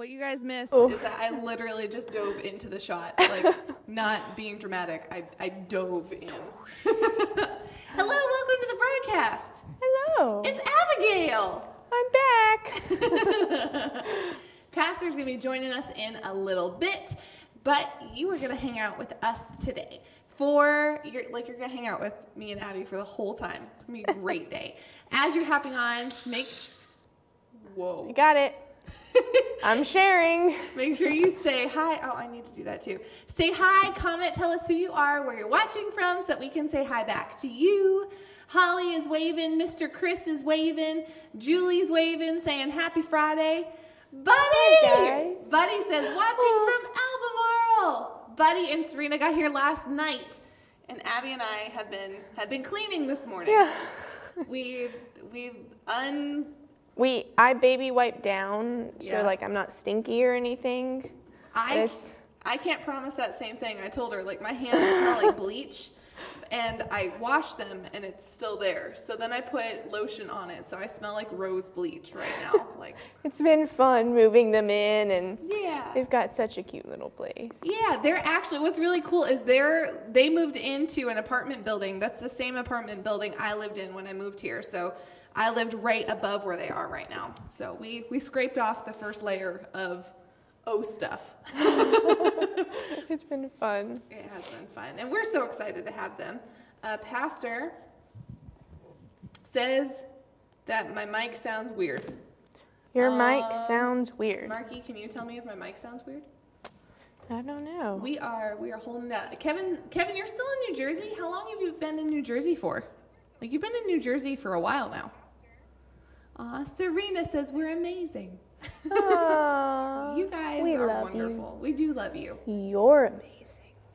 What you guys missed Oh. is that I literally just dove into the shot, like not being dramatic. I, I dove in. Hello, welcome to the broadcast. Hello. It's Abigail. I'm back. Pastor's gonna be joining us in a little bit, but you are gonna hang out with us today. For you're like you're gonna hang out with me and Abby for the whole time. It's gonna be a great day. As you're hopping on, make whoa. You got it. I'm sharing. Make sure you say hi. Oh, I need to do that too. Say hi, comment, tell us who you are, where you're watching from, so that we can say hi back to you. Holly is waving, Mr. Chris is waving, Julie's waving, saying happy Friday. Buddy! Buddy says, watching oh. from Albemarle. Buddy and Serena got here last night, and Abby and I have been have been cleaning this morning. Yeah. We we un We I baby wipe down Yeah. so like I'm not stinky or anything. I I can't promise that same thing. I told her like my hands smell like bleach, and I wash them and it's still there. So then I put lotion on it, so I smell like rose bleach right now. Like It's been fun moving them in and yeah. they've got such a cute little place. Yeah, they're actually what's really cool is they're they moved into an apartment building. That's the same apartment building I lived in when I moved here. So I lived right above where they are right now. So we we scraped off the first layer of oh stuff. It's been fun. It has been fun, and we're so excited to have them. Uh, Pastor says that my mic sounds weird. Your mic Um, sounds weird. Marky, can you tell me if my mic sounds weird? I don't know. We are we are holding out. Kevin, Kevin, you're still in New Jersey. How long have you been in New Jersey for? Like you've been in New Jersey for a while now. Aw, Serena says we're amazing. You guys we are love wonderful. We do love you. You. You're amazing.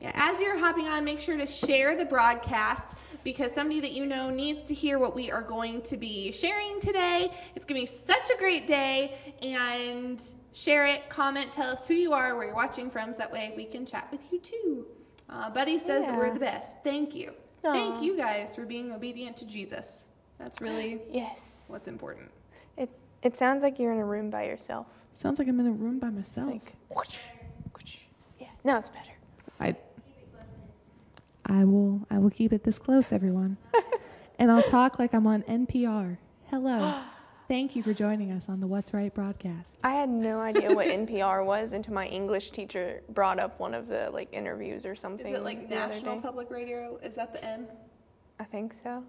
Yeah, as you're hopping on, make sure to share the broadcast because somebody that you know needs to hear what we are going to be sharing today. It's going to be such a great day. And share it, comment, tell us who you are, where you're watching from, so that way we can chat with you too. Uh, Buddy says that we're the best. Thank you. Aw. Thank you guys for being obedient to Jesus. That's really Yes. what's important. It it sounds like you're in a room by yourself. Sounds like I'm in a room by It's myself. like whoosh, whoosh. Yeah. No, it's better. I I will I will keep it this close, everyone. and I'll talk like I'm on NPR. Hello. Thank you for joining us on the What's Right broadcast. I had no idea what NPR was until my English teacher brought up one of the like interviews or something. Is it like National. Public Radio? Is that the N? I think so.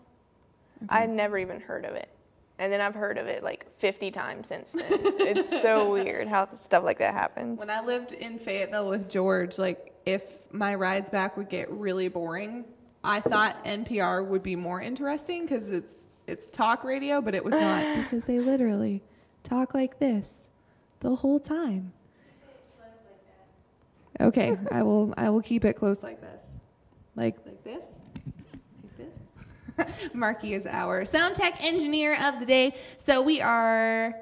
I had never even heard of it. And then I've heard of it like 50 times since then. it's so weird how stuff like that happens. When I lived in Fayetteville with George, like if my rides back would get really boring, I thought NPR would be more interesting because it's it's talk radio, but it was not because they literally talk like this the whole time. Okay, I will I will keep it close like this, like like this, like this. Marky is our sound tech engineer of the day. So we are,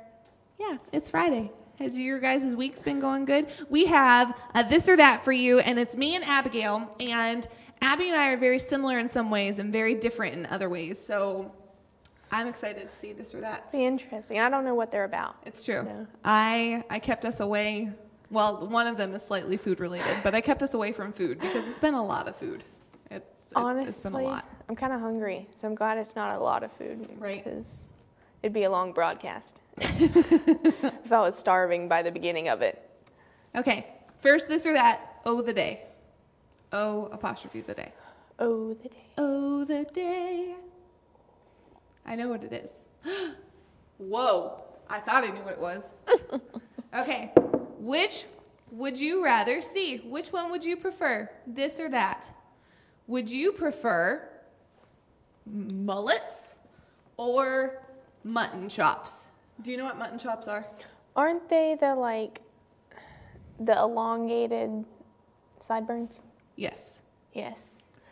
yeah, it's Friday. Has your guys' week's been going good? We have a this or that for you, and it's me and Abigail. And Abby and I are very similar in some ways and very different in other ways. So I'm excited to see this or that. Be interesting. I don't know what they're about. It's true. No. I I kept us away. Well, one of them is slightly food related, but I kept us away from food because it's been a lot of food. Honestly, it's been a lot. I'm kind of hungry, so I'm glad it's not a lot of food. Right. Because it'd be a long broadcast if I was starving by the beginning of it. Okay, first this or that. Oh, the day. Oh, apostrophe the day. Oh, the day. Oh, the day. I know what it is. Whoa, I thought I knew what it was. okay, which would you rather see? Which one would you prefer? This or that? Would you prefer mullets or mutton chops? Do you know what mutton chops are? Aren't they the like the elongated sideburns? Yes. Yes.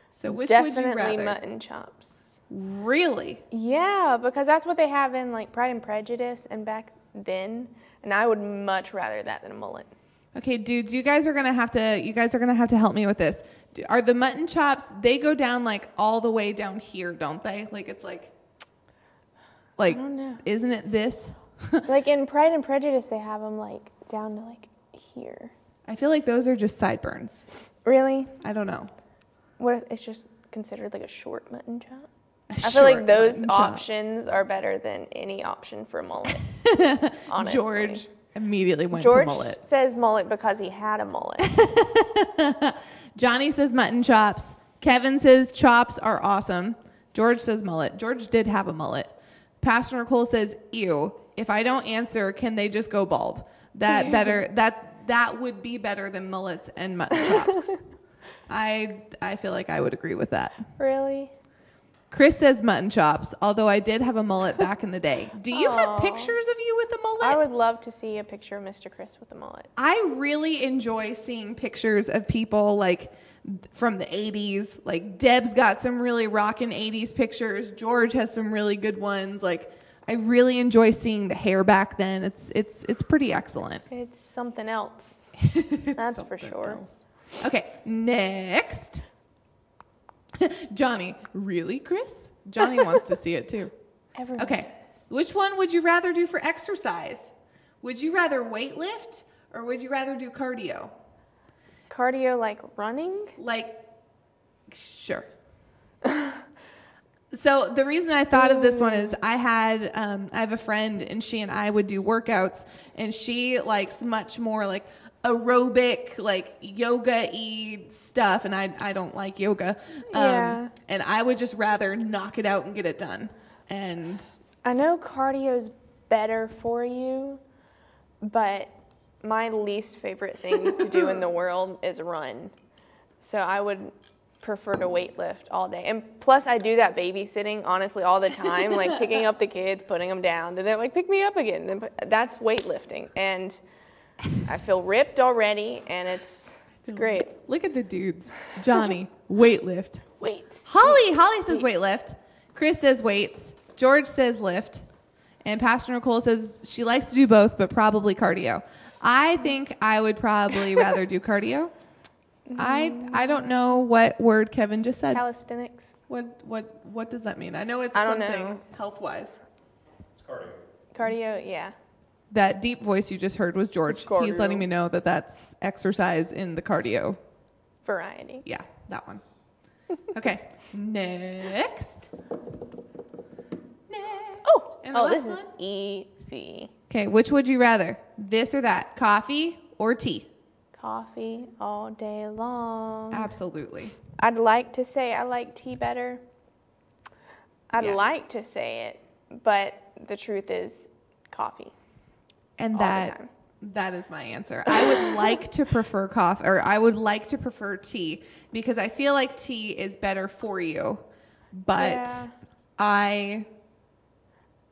So which Definitely would you rather? mutton chops. Really? Yeah, because that's what they have in like Pride and Prejudice and back then, and I would much rather that than a mullet. Okay, dudes, you guys are gonna have to. You guys are gonna have to help me with this. Are the mutton chops? They go down like all the way down here, don't they? Like it's like, like, isn't it this? like in Pride and Prejudice, they have them like down to like here. I feel like those are just sideburns. Really? I don't know. What if it's just considered like a short mutton chop? I feel like those mutton chop. options are better than any option for mullet. honestly. George immediately went to George mullet. says mullet because he had a mullet. Johnny says mutton chops. Kevin says chops are awesome. George says mullet. George did have a mullet. Pastor Nicole says ew. If I don't answer, can they just go bald? That better. That that would be better than mullets and mutton chops. I I feel like I would agree with that. really? Chris says mutton chops. Although I did have a mullet back in the day. Do you have pictures of you with a mullet? I would love to see a picture of Mr. Chris with a mullet. I really enjoy seeing pictures of people like from the 80s. Like Deb's got some really rockin' 80s pictures. George has some really good ones. Like I really enjoy seeing the hair back then. It's it's it's pretty excellent. It's something else. It's That's for sure. else. Okay, next. Johnny, really, Chris? Johnny wants to see it too. Everyone. Okay. Which one would you rather do for exercise? Would you rather weight lift or would you rather do cardio? Cardio like running? Like, sure. so the reason I thought of this one is I had um, I have a friend and she and I would do workouts and she likes much more like aerobic like yoga y stuff and I I don't like yoga. Um, Yeah. And I would just rather knock it out and get it done. And I know cardio's better for you, but my least favorite thing to do in the world is run. So I would prefer to weight lift all day. And plus I do that babysitting honestly all the time, like picking up the kids, putting them down, and then like pick me up again. And that's weightlifting. And I feel ripped already and it's it's great. look at the dudes. Johnny, weight lift. Weights. Holly, Holly says weight lift. Chris says weights. George says lift. And Pastor Nicole says she likes to do both, but probably cardio. I think I would probably rather do cardio. I I don't know what word Kevin just said. Calisthenics. What what what does that mean? I know it's I don't something know. health wise. It's cardio. Cardio, yeah. That deep voice you just heard was George. He's letting me know that that's exercise in the cardio. Variety. Yeah, that one. Okay, next. Next. Oh, And oh, last this is one? easy. Okay, which would you rather? This or that? Coffee or tea? Coffee all day long. Absolutely. I'd like to say I like tea better. I'd Yes. like to say it, but the truth is coffee. And that that is my answer. I would like to prefer coffee or I would like to prefer tea because I feel like tea is better for you. But Yeah. I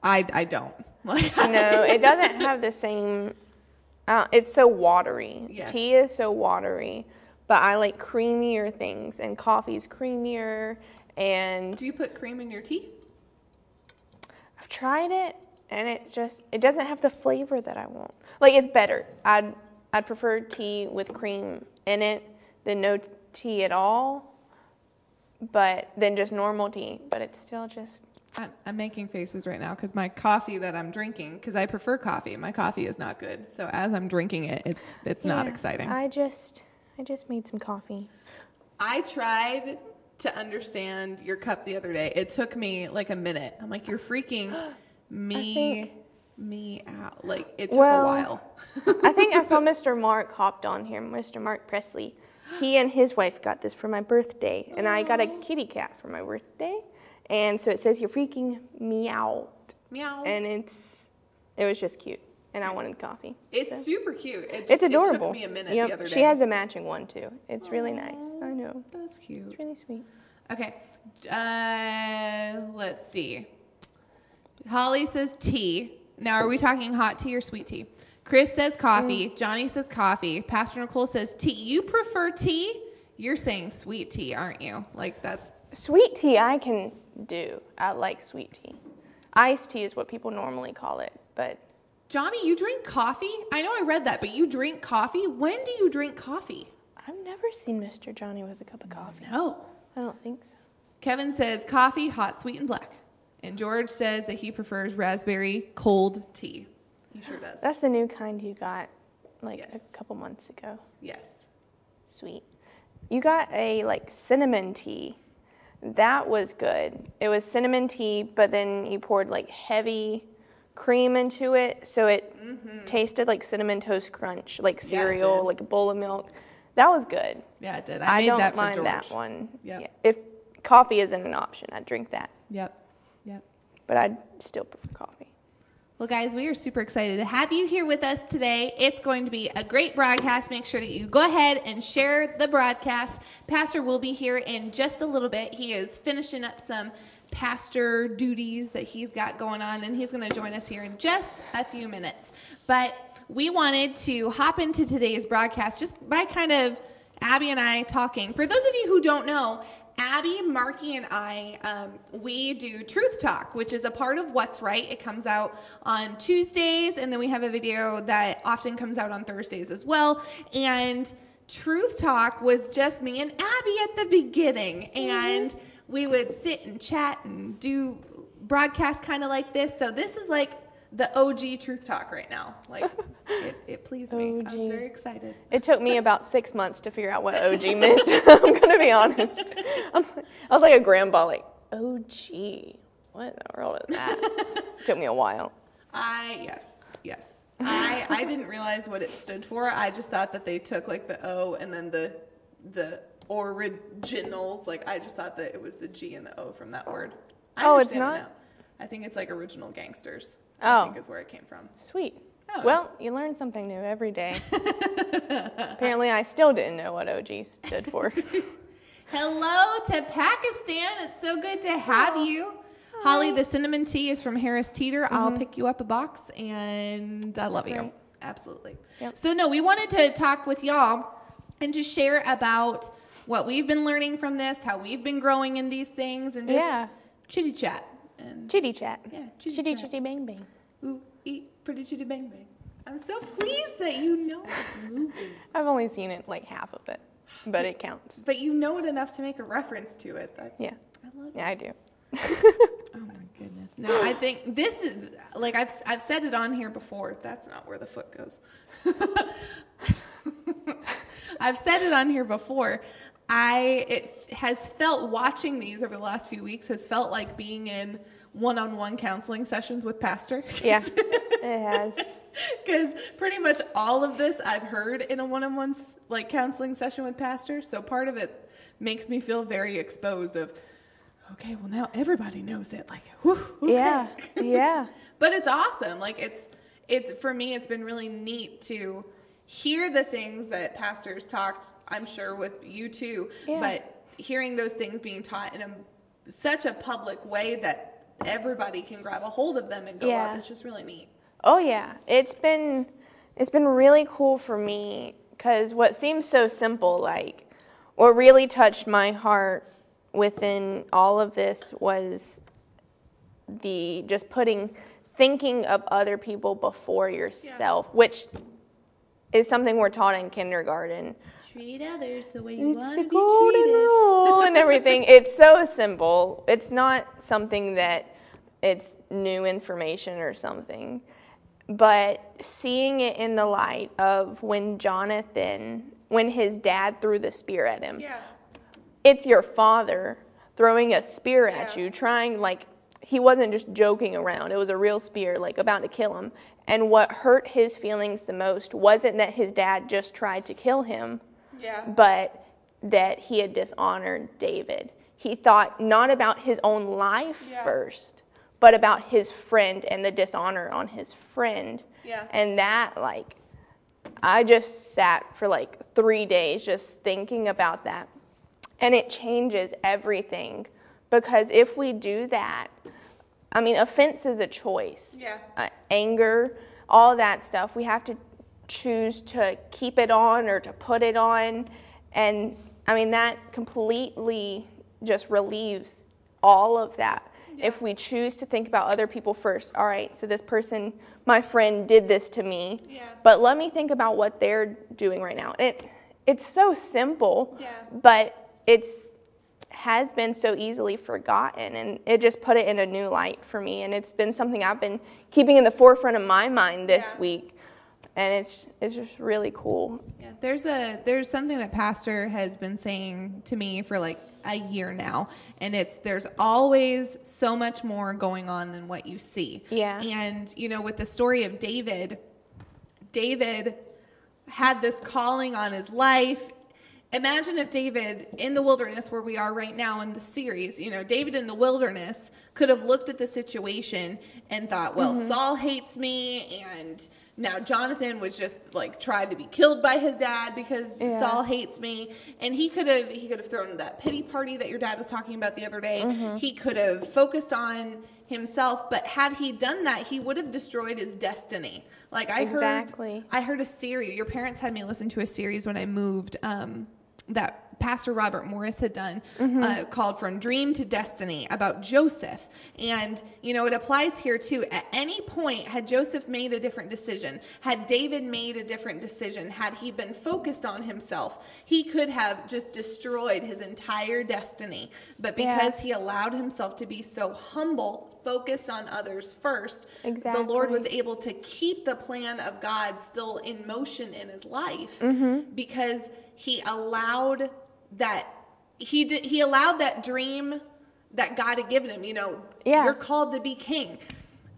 I I don't. Like No, it doesn't have the same. Uh, it's so watery. Yes. Tea is so watery, but I like creamier things, and coffee's creamier. And Do you put cream in your tea? I've tried it, and it just it doesn't have the flavor that I want. Like it's better. I'd I'd prefer tea with cream in it than no tea at all. But than just normal tea. But it's still just I'm, I'm making faces right now because my coffee that I'm drinking, because I prefer coffee, my coffee is not good. So as I'm drinking it, it's it's not exciting. I just I just made some coffee. I tried to understand your cup the other day. It took me like a minute. I'm like, you're freaking me think- me out. Like it took Well, a while. I think I saw Mr. Mark hopped on here, Mr. Mark Presley. He and his wife got this for my birthday, and I got a kitty cat for my birthday. And so it says, You're freaking me out. Meow. And it's, it was just cute. And I wanted coffee. it's super cute. It just, It's adorable. It took me a minute Yep, the other day. She has a matching one too. It's really nice. I know. That's cute. It's really sweet. Okay. Uh, let's see. Holly says tea. Now, are we talking hot tea or sweet tea? Chris says coffee. Mm. Johnny says coffee. Pastor Nicole says tea. You prefer tea? You're saying sweet tea, aren't you? Like that. Sweet tea I can do. I like sweet tea. Iced tea is what people normally call it, but Johnny, you drink coffee? I know I read that, but you drink coffee? When do you drink coffee? I've never seen Mr. Johnny with a cup of coffee. No. I don't think so. Kevin says coffee, hot, sweet, and black. And George says that he prefers raspberry cold tea. He sure does. That's the new kind you got like Yes. a couple months ago. yes. Sweet. You got a like cinnamon tea. That was good. It was cinnamon tea, but then you poured like heavy cream into it, so it tasted like cinnamon toast crunch, like Mm-hmm. Yeah, cereal, like a bowl of milk. That was good. Yeah, it did. I, I, don't that mind that one. Yep. Yeah. If coffee isn't an option, I'd drink that, Yep. But I'd still prefer coffee. Well, guys, we are super excited to have you here with us today. It's going to be a great broadcast. Make sure that you go ahead and share the broadcast. Pastor will be here in just a little bit. He is finishing up some pastor duties that he's got going on, and he's going to join us here in just a few minutes. But we wanted to hop into today's broadcast just by kind of Abby and I talking. For those of you who don't know, Abby, Marky, and I, um, we do Truth Talk, which is a part of What's Right. It comes out on Tuesdays, and then we have a video that often comes out on Thursdays as well. And Truth Talk was just me and Abby at the beginning, and we would sit and chat and do broadcasts kind of like this. So this is like the OG Truth Talk right now. Like it, it pleased me. I was very excited. It took me about six months to figure out what OG meant. I'm gonna be honest. I'm, I was like a grandpa, like OG. What in the world is that? took me a while. I yes, yes. I I didn't realize what it stood for. I just thought that they took like the O and then the the originals. Like I just thought that it was the G and the O from that word. I Oh, it's not? now. I think it's like original gangsters. Oh. I Oh. think is where it came from. Sweet. Oh. Well, you learn something new every day. Apparently, I still didn't know what OG stood for. Hello to Pakistan. It's so good to have you. Holly, the cinnamon tea is from Harris Teeter. I'll mm-hmm. pick you up a box and I love you. Absolutely. Yep. So, no, we wanted to talk with y'all and just share about what we've been learning from this, how we've been growing in these things, and just Yeah. chitty chat. And Chitty chat. Yeah, chitty Chitty chat. chitty bang bang. ooh, eat, pretty chitty bang bang. I'm so pleased that you know the movie. I've only seen it like half of it, but it counts. But you know it enough to make a reference to it. That, Yeah. I love it. Yeah, I do. Oh my goodness. No, I think this is like I've I've said it on here before. That's not where the foot goes. I've said it on here before. I it has felt watching these over the last few weeks has felt like being in one-on-one counseling sessions with pastor. Yeah, it has. Because pretty much all of this I've heard in a one-on-one like counseling session with pastor. So part of it makes me feel very exposed. Of okay, well now everybody knows it. Like, whew, okay. Yeah, yeah. but it's awesome. Like it's it's for me, it's been really neat to hear the things that pastors talked. I'm sure with you too, Yeah. but hearing those things being taught in a such a public way that everybody can grab a hold of them and go Yeah. up. It's just really neat. Oh yeah, it's been it's been really cool for me because what seems so simple, like what really touched my heart within all of this was the just putting thinking of other people before yourself, which is something we're taught in kindergarten. Treat others the way you It's the golden rule and everything. It's so simple. It's not something that it's new information or something. But seeing it in the light of when Jonathan, when his dad threw the spear at him, Yeah. it's your father throwing a spear at you, trying like he wasn't just joking around. It was a real spear, like about to kill him. And what hurt his feelings the most wasn't that his dad just tried to kill him Yeah. but that he had dishonored David. He thought not about his own life Yeah. first, but about his friend and the dishonor on his friend. Yeah. And that, like, I just sat for like three days just thinking about that. And it changes everything because if we do that, I mean, offense is a choice Yeah. uh, anger, all that stuff. We have to choose to keep it on or to put it on. And I mean, that completely just relieves all of that. If we choose to think about other people first, all right, so this person, my friend, did this to me, Yeah. but let me think about what they're doing right now. It, it's so simple, Yeah. but it's has been so easily forgotten and it just put it in a new light for me and it's been something I've been keeping in the forefront of my mind this Yeah. week and it's it's just really cool. Yeah, there's a there's something that pastor has been saying to me for like a year now, and it's there's always so much more going on than what you see. Yeah. And you know, with the story of David, David had this calling on his life. Imagine if David in the wilderness, where we are right now in the series, you know, David in the wilderness could have looked at the situation and thought, well, Saul hates me, and now Jonathan was just like tried to be killed by his dad because Yeah. Saul hates me, and he could have he could have thrown that pity party that your dad was talking about the other day. He could have focused on himself, but had he done that, he would have destroyed his destiny. Like I heard Exactly. I heard a series. Your parents had me listen to a series when I moved um, that Pastor Robert Morris had done uh, called From Dream to Destiny about Joseph. And, you know, it applies here too. At any point, had Joseph made a different decision, had David made a different decision, had he been focused on himself, he could have just destroyed his entire destiny. But Yeah. because he allowed himself to be so humble, focused on others first, exactly. the Lord was able to keep the plan of God still in motion in his life Mm-hmm. because he allowed that he did he allowed that dream that God had given him, you know, Yeah. you're called to be king.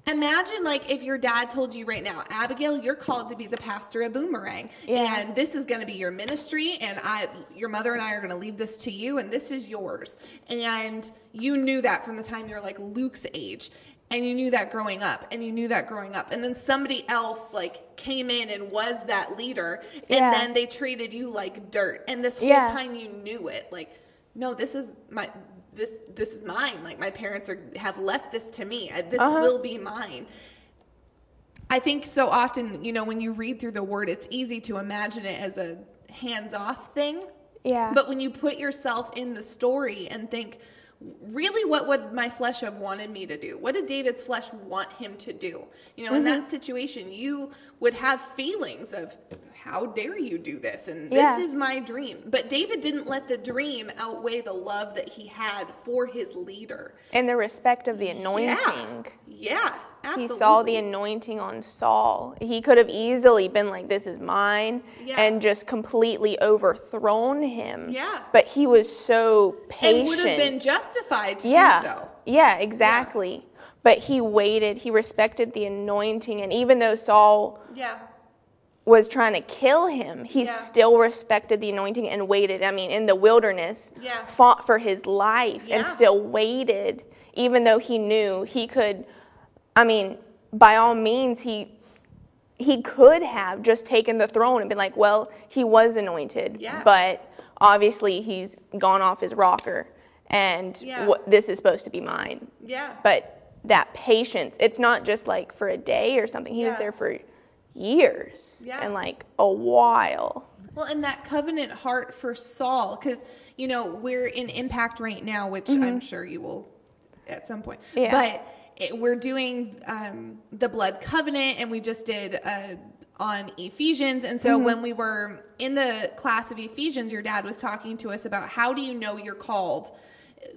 Imagine like if your dad told you right now, Abigail, you're called to be the pastor of Boomerang, Yeah. and this is going to be your ministry, and I, your mother and I are going to leave this to you, and this is yours. And you knew that from the time you're like Luke's age, and you knew that growing up, and you knew that growing up, and then somebody else like came in and was that leader, and Yeah. then they treated you like dirt, and this whole Yeah. time you knew it, like, no, this is my this this is mine. Like my parents are have left this to me. This Uh-huh. will be mine. I think so often, you know, when you read through the word, it's easy to imagine it as a hands off thing. Yeah. But when you put yourself in the story and think, really, what would my flesh have wanted me to do? What did David's flesh want him to do? You know, in Mm-hmm. that situation, you would have feelings of, how dare you do this? And Yeah. this is my dream. But David didn't let the dream outweigh the love that he had for his leader. and the respect of the anointing. Yeah, He absolutely. saw the anointing on Saul. He could have easily been like, This is mine, Yeah. and just completely overthrown him. Yeah. But he was so patient. and would have been justified to yeah. do so. Yeah, exactly. But he waited, he respected the anointing, and even though Saul Yeah. was trying to kill him, he Yeah. still respected the anointing and waited. I mean, in the wilderness, Yeah. fought for his life and still waited, even though he knew he could. I mean, by all means, he he could have just taken the throne and been like, "Well, he was anointed, Yeah. but obviously he's gone off his rocker, and Yeah. what, this is supposed to be mine." Yeah. But that patience, it's not just like for a day or something. He was there for years Yeah. and like a while. Well, and that covenant heart for Saul, because, you know, we're in Impact right now, which I'm sure you will at some point. Mm-hmm. Yeah. But it, we're doing um, the blood covenant, and we just did uh, on Ephesians. And so Mm-hmm. when we were in the class of Ephesians, your dad was talking to us about how do you know you're called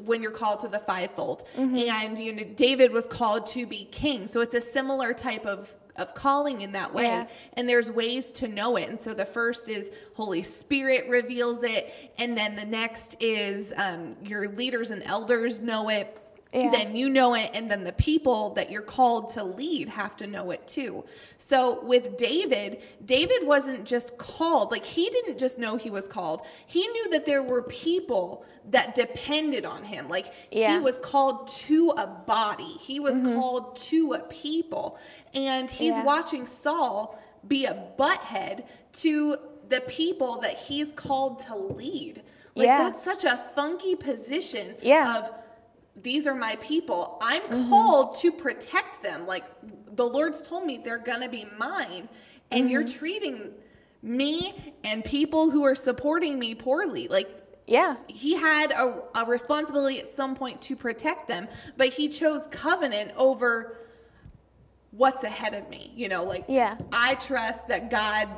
when you're called to the fivefold. Mm-hmm. And you know, David was called to be king. So it's a similar type of of calling in that way Yeah. and there's ways to know it and so the first is holy spirit reveals it and then the next is um, your leaders and elders know it Yeah. then you know it and then the people that you're called to lead have to know it too. So with david david wasn't just called. Like he didn't just know he was called. He knew that there were people that depended on him. Like he was called to a body. He was mm-hmm. called to a people. And he's Yeah. watching saul be a butthead to the people that he's called to lead. Like Yeah. that's such a funky position Yeah. of these are my people. I'm mm-hmm. called to protect them. Like the Lord's told me they're going to be mine. And you're mm-hmm. treating me and people who are supporting me poorly. Like Yeah. he had a, a responsibility at some point to protect them, but he chose covenant over what's ahead of me. You know, like Yeah. I trust that God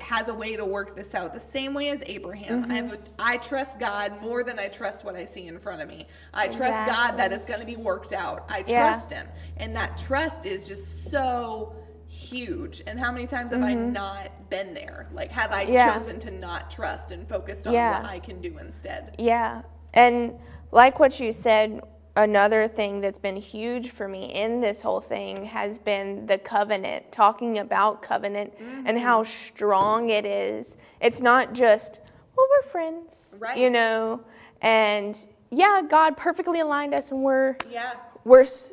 has a way to work this out the same way as Abraham. I have a, I trust God more than I trust what I see in front of me. I trust God that it's going to be worked out. I Yeah. trust him. And that trust is just so huge. And how many times have I not been there? Like have I Mm-hmm. Yeah. chosen to not trust and focused on Yeah. what I can do instead? Yeah. And like what you said, another thing that's been huge for me in this whole thing has been the covenant, talking about covenant and mm-hmm. how strong it is. It's not just, well, we're friends, Right. you know, and yeah, God perfectly aligned us and we're Yeah. we're s-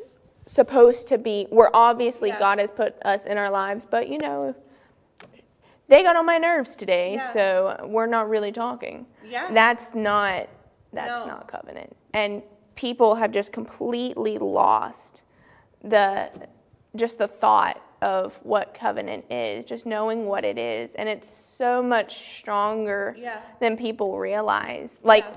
supposed to be we're obviously Yeah. God has put us in our lives, but you know, they got on my nerves today, Yeah. so we're not really talking. Yeah. That's not that's No. not covenant. And people have just completely lost the just the thought of what covenant is, just knowing what it is, and it's so much stronger Yeah. than people realize. Like Yeah.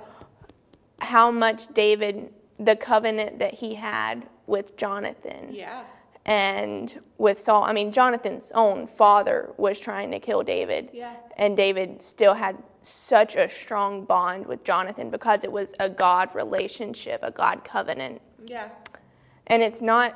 how much David the covenant that he had with Jonathan Yeah. And with Saul. I mean, Jonathan's own father was trying to kill David. Yeah. And David still had such a strong bond with Jonathan because it was a God relationship, a God covenant. Yeah. And it's not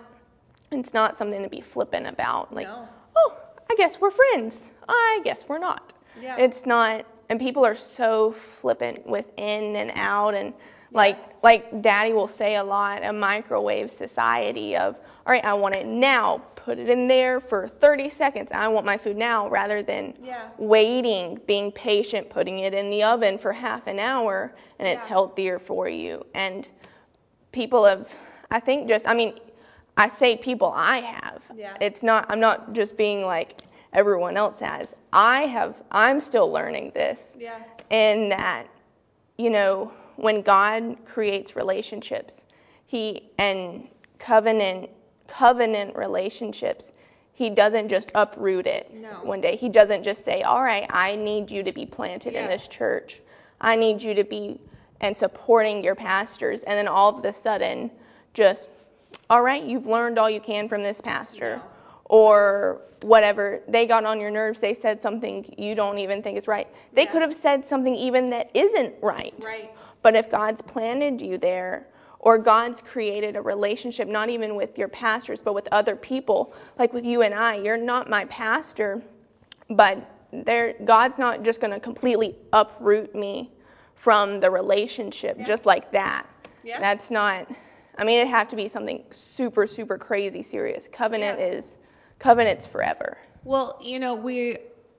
it's not something to be flippant about. Like, No. oh, I guess we're friends. I guess we're not. Yeah. It's not and people are so flippant with in and out and like like daddy will say a lot a microwave society of all right i want it now put it in there for 30 seconds i want my food now rather than Yeah. waiting being patient putting it in the oven for half an hour and it's Yeah. healthier for you and people have i think just i mean i say people i have Yeah. it's not i'm not just being like everyone else has i have i'm still learning this Yeah. in that you know when god creates relationships he and covenant covenant relationships he doesn't just uproot it No. one day. He doesn't just say all right i need you to be planted in this church. I need you to be and supporting your pastors. And then all of a sudden just all right you've learned all you can from this pastor. Or whatever. They got on your nerves. They said something you don't even think is right. They Yeah. could have said something even that isn't right. Right. But if god's planted you there or god's created a relationship not even with your pastors but with other people like with you and i you're not my pastor but there god's not just going to completely uproot me from the relationship Yeah. just like that Yeah. that's not i mean it'd have to be something super super crazy serious covenant Yeah. is covenant's forever Well, you know, we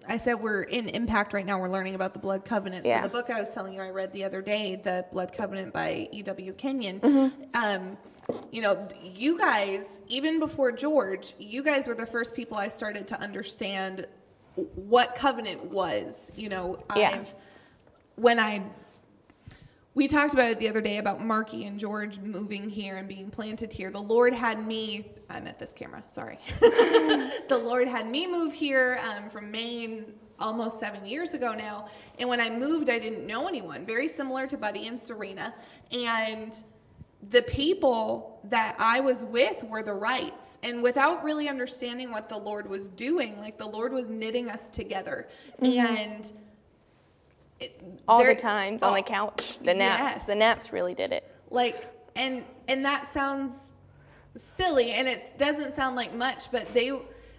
I said we're in impact right now. We're learning about the blood covenant. Yeah. So the book I was telling you I read the other day, The Blood Covenant by E.W. Kenyon. Mm-hmm. Um, you know, you guys, even before George, you guys were the first people I started to understand what covenant was. You know, Yeah. I've when I we talked about it the other day about Marky and George moving here and being planted here. The Lord had me, I'm at this camera, sorry. the Lord had me move here um, from Maine almost seven years ago now. And when I moved, I didn't know anyone, very similar to Buddy and Serena. And the people that I was with were the rights. And without really understanding what the Lord was doing, like the Lord was knitting us together. And it, all the times on oh, the couch. The naps. Yes. the naps really did it. Like and and that sounds silly and it doesn't sound like much but they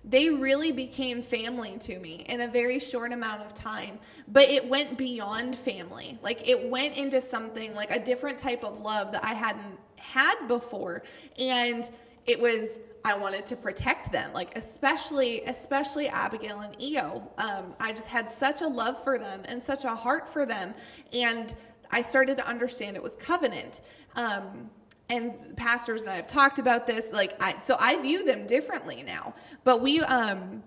they really became family to me in a very short amount of time. But it went beyond family. Like it went into something like a different type of love that i hadn't had before. And it was i wanted to protect them like especially especially abigail and eo um, i just had such a love for them and such a heart for them and I started to understand it was covenant. Um, and pastors and I have talked about this. Like, I so I view them differently now. But we um,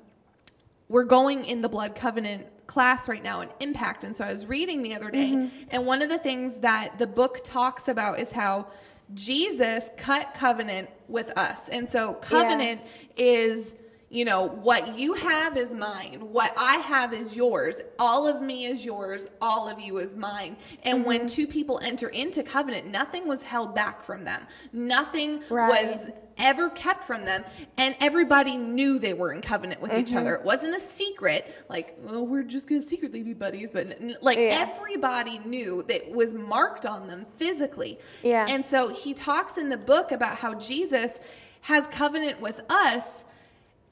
we're going in the blood covenant class right now in impact and so i was reading the other day and one of the things that the book talks about is how jesus cut covenant with us. And so covenant is you know, what you have is mine. What I have is yours. All of me is yours. All of you is mine. And Mm-hmm. when two people enter into covenant, nothing was held back from them. Nothing Right. was ever kept from them. And everybody knew they were in covenant with Mm-hmm. each other. It wasn't a secret, like, oh, we're just going to secretly be buddies. But like Yeah. everybody knew that was marked on them physically. Yeah. And so he talks in the book about how Jesus has covenant with us.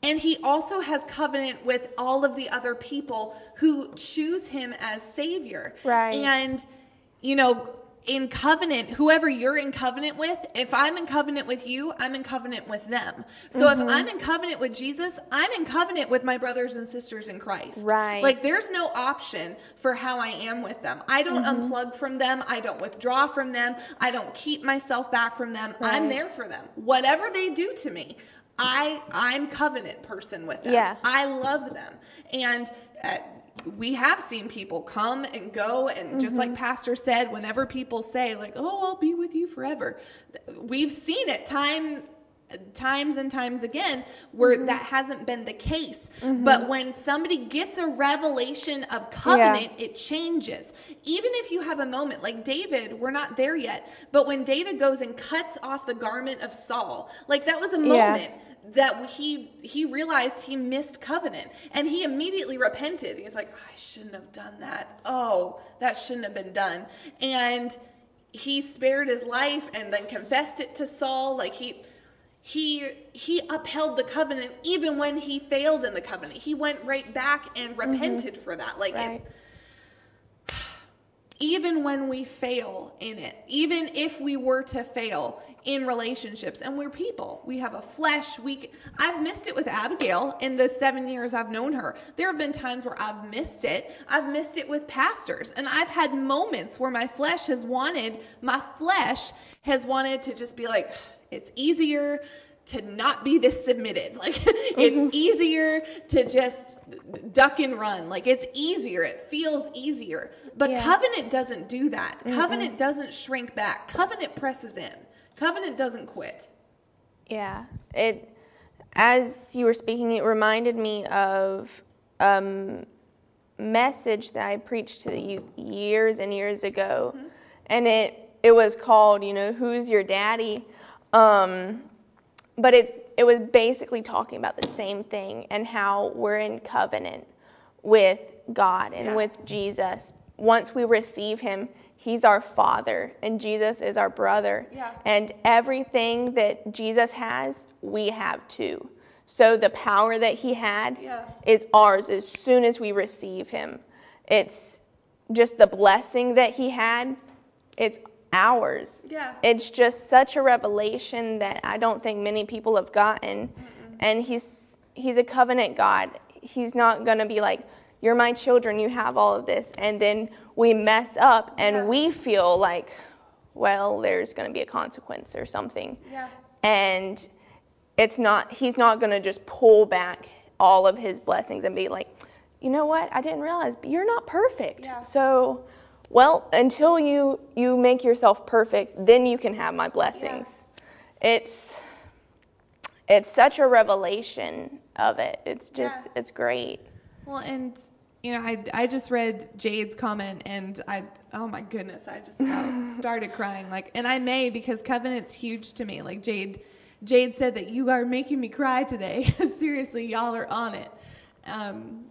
And he also has covenant with all of the other people who choose him as Savior. Right. And, you know, in covenant, whoever you're in covenant with, if I'm in covenant with you, I'm in covenant with them. So Mm-hmm. if I'm in covenant with Jesus, I'm in covenant with my brothers and sisters in Christ. Right. Like there's no option for how I am with them. I don't Mm-hmm. unplug from them. I don't withdraw from them. I don't keep myself back from them. I'm there for them. Whatever they do to me, I I'm covenant person with them. Yeah. I love them. And uh, we have seen people come and go and just Mm-hmm. like pastor said whenever people say like oh I'll be with you forever we've seen it time times and times again where Mm-hmm. that hasn't been the case but when somebody gets a revelation of covenant it changes even if you have a moment like david we're not there yet but when david goes and cuts off the garment of saul like that was a Yeah. That he he realized he missed covenant. And he immediately repented. He's like i shouldn't have done that. Oh that shouldn't have been done. And he spared his life and then confessed it to saul. Like he he he upheld the covenant even when he failed in the covenant. He went right back and mm-hmm. repented for that. Like it- Right. Even when we fail in it, even if we were to fail in relationships, and we're people, we have a flesh. We, I've missed it with Abigail in the seven years I've known her. There have been times where I've missed it. I've missed it with pastors, and I've had moments where my flesh has wanted, my flesh has wanted to just be like, it's easier to not be this submitted. Like it's easier to just duck and run. Like it's easier. It feels easier. But Yeah. covenant doesn't do that. Covenant doesn't shrink back. Covenant presses in. Covenant doesn't quit. Yeah. It as you were speaking, it reminded me of um message that I preached to the youth years and years ago. And it it was called, you know, who's your daddy? Um but it's it was basically talking about the same thing and how we're in covenant with God and Yeah. with Jesus. Once we receive him, he's our father and Jesus is our brother. Yeah. And everything that Jesus has, we have too. So the power that he had Yeah. is ours as soon as we receive him. It's just the blessing that he had, it's ours. Yeah. It's just such a revelation that I don't think many people have gotten. And he's he's a covenant God. He's not going to be like you're my children, you have all of this and then we mess up and Yeah. we feel like well, there's going to be a consequence or something. Yeah. And it's not he's not going to just pull back all of his blessings and be like, "You know what? I didn't realize you're not perfect." Yeah. So, well, until you you make yourself perfect, then you can have my blessings. It's it's such a revelation of it. It's just Yeah. it's great. Well, and you know, I I just read Jade's comment, and I oh my goodness, I just started crying. Like, and I may because covenant's huge to me. Like Jade, Jade said that you are making me cry today. Seriously, y'all are on it. Um,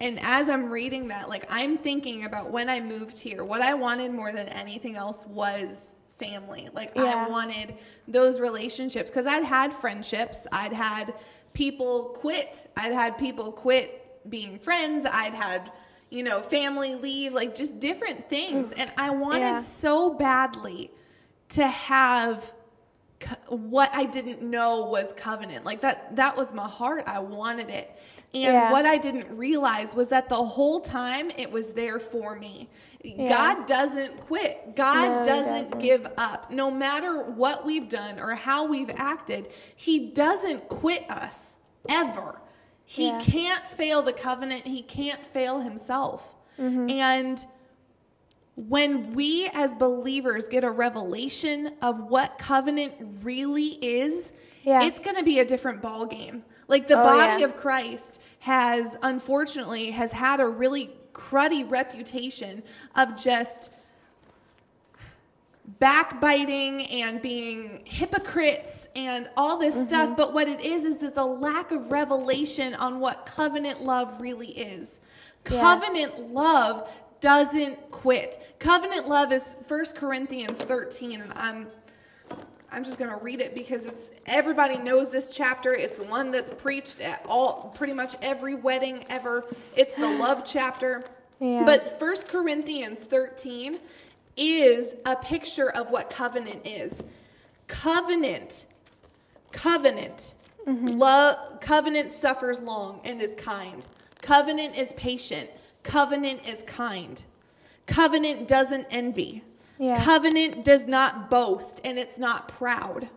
and as I'm reading that, like I'm thinking about when I moved here, what I wanted more than anything else was family. Like Yeah. I wanted those relationships because I'd had friendships, I'd had people quit, I'd had people quit being friends, I'd had you know family leave, like just different things, mm. and I wanted Yeah. so badly to have co- what I didn't know was covenant. Like that that was my heart. I wanted it. And Yeah. what I didn't realize was that the whole time it was there for me. God doesn't quit. God No, doesn't, doesn't. give up. No matter what we've done or how we've acted, he doesn't quit us ever. He Yeah. can't fail the covenant. He can't fail himself. Mm-hmm. And when we as believers get a revelation of what covenant really is, Yeah. it's going to be a different ball game. Like the Oh, body yeah. of Christ has unfortunately has had a really cruddy reputation of just backbiting and being hypocrites and all this Mm-hmm. stuff but what it is is it's a lack of revelation on what covenant love really is Yeah. covenant love doesn't quit covenant love is 1 corinthians 13 and i'm i'm just going to read it because it's everybody knows this chapter it's one that's preached at all pretty much every wedding ever it's the love chapter Yeah. but First Corinthians 13 is a picture of what covenant is. Covenant, covenant, mm-hmm. love, covenant suffers long and is kind. Covenant is patient. Covenant is kind. Covenant doesn't envy. Yeah. Covenant does not boast and it's not proud.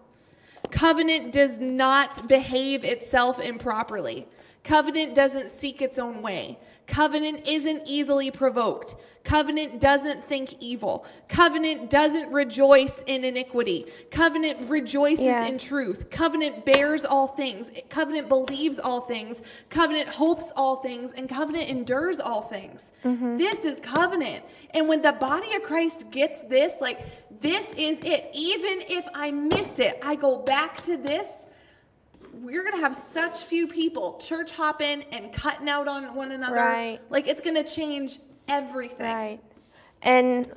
Covenant does not behave itself improperly. Covenant doesn't seek its own way. Covenant isn't easily provoked. Covenant doesn't think evil. Covenant doesn't rejoice in iniquity. Covenant rejoices Yeah. in truth. Covenant bears all things. Covenant believes all things. Covenant hopes all things. And covenant endures all things. Mm-hmm. This is covenant. And when the body of Christ gets this, like, this is it. Even if I miss it, I go back to this. We're going to have such few people church hopping and cutting out on one another. Right. Like, it's going to change everything. Right. And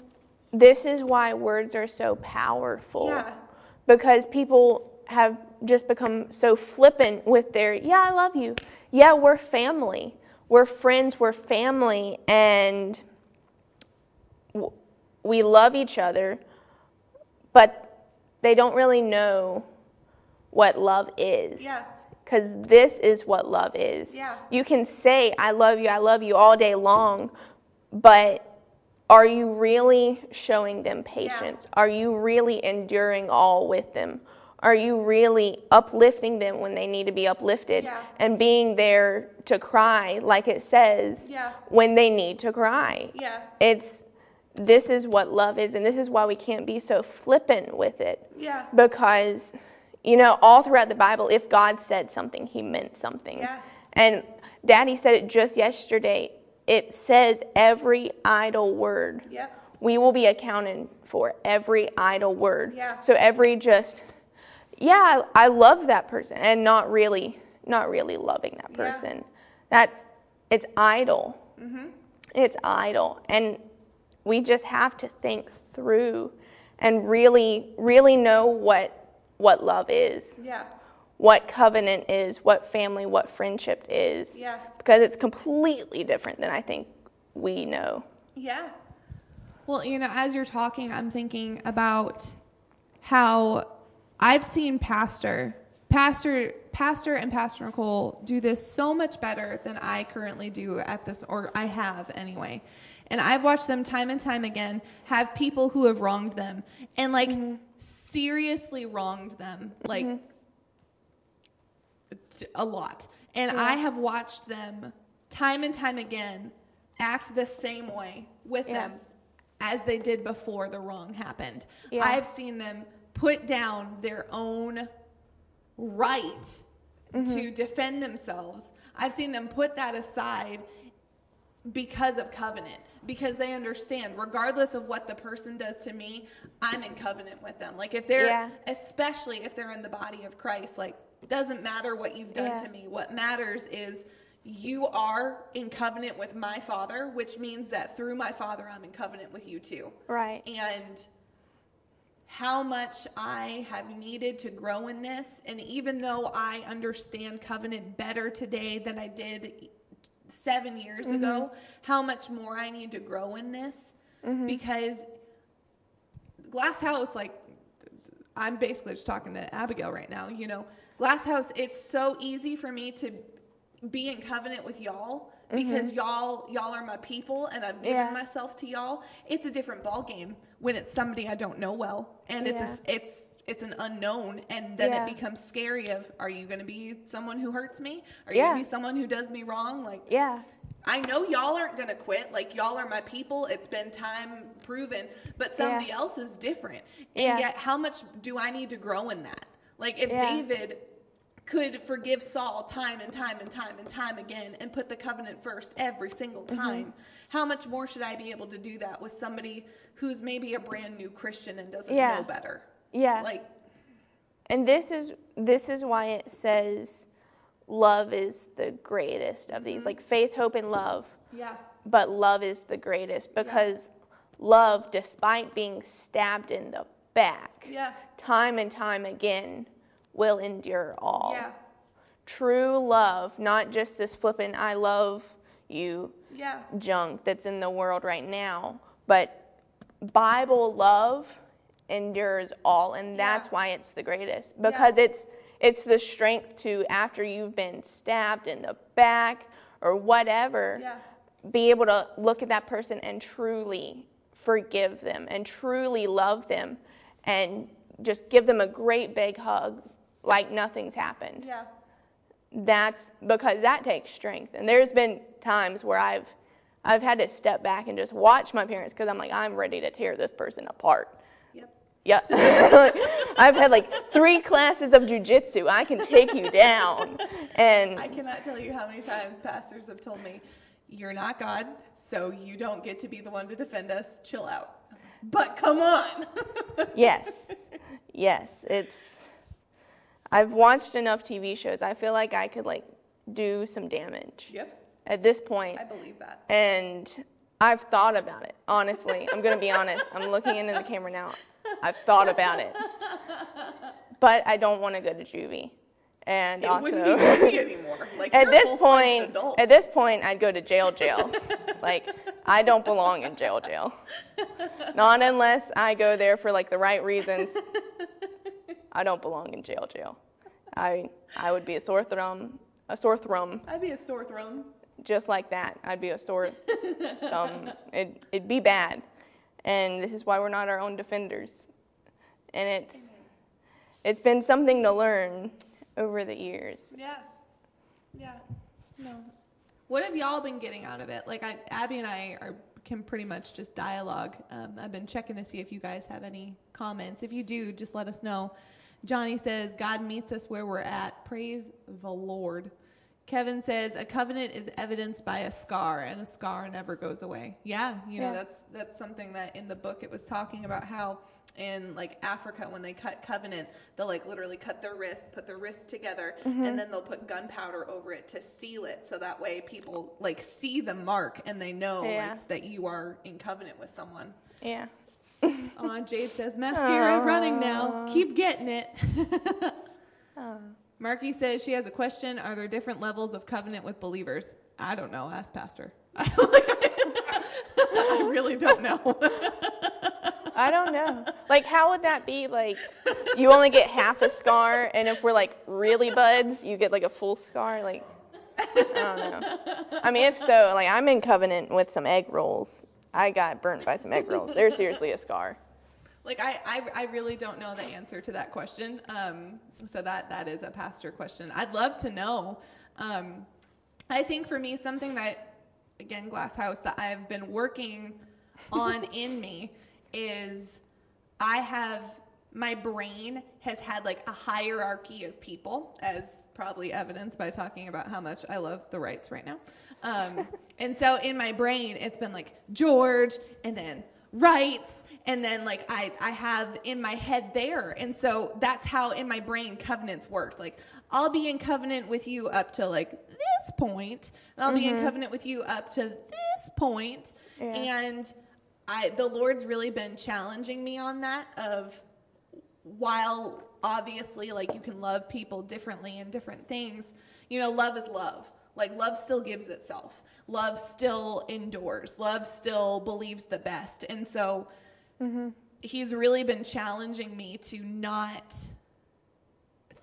this is why words are so powerful. Yeah. Because people have just become so flippant with their, yeah, I love you. Yeah, we're family. We're friends, we're family, and we love each other, but they don't really know what love is. Yeah. Because this is what love is. Yeah. You can say, I love you, I love you all day long, but are you really showing them patience? Are you really enduring all with them? Are you really uplifting them when they need to be uplifted Yeah. and being there to cry, like it says, Yeah. when they need to cry? Yeah. It's this is what love is, and this is why we can't be so flippant with it Yeah. because you know all throughout the bible if god said something he meant something Yeah. and daddy said it just yesterday it says every idle word Yep. we will be accounted for every idle word Yeah. so every just yeah i love that person and not really not really loving that person. Yeah. that's it's idle Mm-hmm. it's idle and we just have to think through and really really know what what love is Yeah. what covenant is what family what friendship is Yeah. because it's completely different than i think we know Yeah. Well, you know, as you're talking, I'm thinking about how I've seen Pastor, Pastor, Pastor and Pastor Nicole do this so much better than I currently do at this, or I have anyway. And I've watched them time and time again have people who have wronged them and like seriously wronged them, like a lot. And I have watched them time and time again act the same way with Yeah. them as they did before the wrong happened. Yeah. I've seen them put down their own right Mm-hmm. to defend themselves. I've seen them put that aside because of covenant because they understand regardless of what the person does to me i'm in covenant with them like if they're Yeah. especially if they're in the body of christ like doesn't matter what you've done Yeah. to me what matters is you are in covenant with my father which means that through my father i'm in covenant with you too right and how much I have needed to grow in this. And even though I understand covenant better today than I did seven years ago, mm-hmm. how much more I need to grow in this. Mm-hmm. Because Glass House, like, I'm basically just talking to Abigail right now, you know, Glass House, it's so easy for me to be in covenant with y'all because mm-hmm. y'all y'all are my people and I've given Yeah. myself to y'all. It's a different ball game when it's somebody I don't know well. And it's a it's it's an unknown and then Yeah. it becomes scary of are you going to be someone who hurts me? Are you Yeah. going to be someone who does me wrong? Like yeah I know y'all aren't going to quit. Like, y'all are my people. It's been time proven. But somebody Yeah. else is different. And yet, how much do I need to grow in that? Like, if. David could forgive Saul time and time and time and time again and put the covenant first every single Mm-hmm. time, how much more should I be able to do that with somebody who's maybe a brand new Christian and doesn't Yeah. know better? Yeah. Like, And this is this is why it says love is the greatest of these. Mm-hmm. Like faith, hope, and love. yeah. But love is the greatest because love, despite being stabbed in the back, Yeah. time and time again, will endure all. Yeah. True love, not just this flippant I love you Yeah. junk that's in the world right now, but Bible love endures all and that's Yeah. why it's the greatest because it's it's the strength to after you've been stabbed in the back or whatever Yeah. be able to look at that person and truly forgive them and truly love them and just give them a great big hug like nothing's happened Yeah. that's because that takes strength. And there's been times where I've I've had to step back and just watch my parents because I'm like I'm ready to tear this person apart. Yeah, I've had like three classes of jujitsu. I can take you down, and I cannot tell you how many times pastors have told me, "You're not God, so you don't get to be the one to defend us. Chill out." But come on. yes, yes, it's. I've watched enough TV shows. I feel like I could like do some damage yep. at this point. I believe that. And I've thought about it, honestly. I'm going to be honest. I'm looking into the camera now. I've thought about it. But I don't want to go to juvie. And It also, wouldn't be juvie anymore. Like at this point, at this point, I'd go to jail, jail. like, I don't belong in jail, jail. Not unless I go there for like the right reasons. I don't belong in jail, jail. I, I would be a sore thumb, a sore thumb I'd be a sore thumb. just like that. I'd be a sore thumb. It, it'd be bad. And this is why we're not our own defenders. And it's it's been something to learn over the years. Yeah. Yeah. No. What have y'all been getting out of it? Like I, Abby and I are can pretty much just dialogue. Um, I've been checking to see if you guys have any comments. If you do, just let us know. Johnny says God meets us where we're at. Praise the Lord. Kevin says a covenant is evidenced by a scar, and a scar never goes away. Yeah, you know Yeah. that's that's something that in the book it was talking about how in like Africa when they cut covenant, they'll like literally cut their wrist, put their wrists together, mm-hmm. and then they'll put gunpowder over it to seal it, so that way people like see the mark and they know Yeah. like that you are in covenant with someone. Yeah. Aw, Jade says mascara running now. Keep getting it. Marky says she has a question. Are there different levels of covenant with believers? I don't know. Ask Pastor. I really don't know. I don't know. Like how would that be like you only get half a scar and if we're like really buds, you get like a full scar like I don't know. I mean if so, like I'm in covenant with some egg rolls. I got burnt by some egg rolls. They're seriously a scar. Like I, I, I really don't know the answer to that question. Um, so that that is a pastor question. I'd love to know. Um, I think for me, something that again, Glass House, that I've been working on in me is I have my brain has had like a hierarchy of people, as probably evidenced by talking about how much I love the rights right now. Um, and so in my brain, it's been like George, and then rights, and then like I I have in my head there, and so that's how in my brain covenants worked. Like I'll be in covenant with you up to like this point, and I'll be in mm-hmm. covenant with you up to this point, Yeah. and I the Lord's really been challenging me on that of while obviously like you can love people differently in different things, you know, love is love. Like love still gives itself. Love still endures. Love still believes the best. And so mm-hmm. he's really been challenging me to not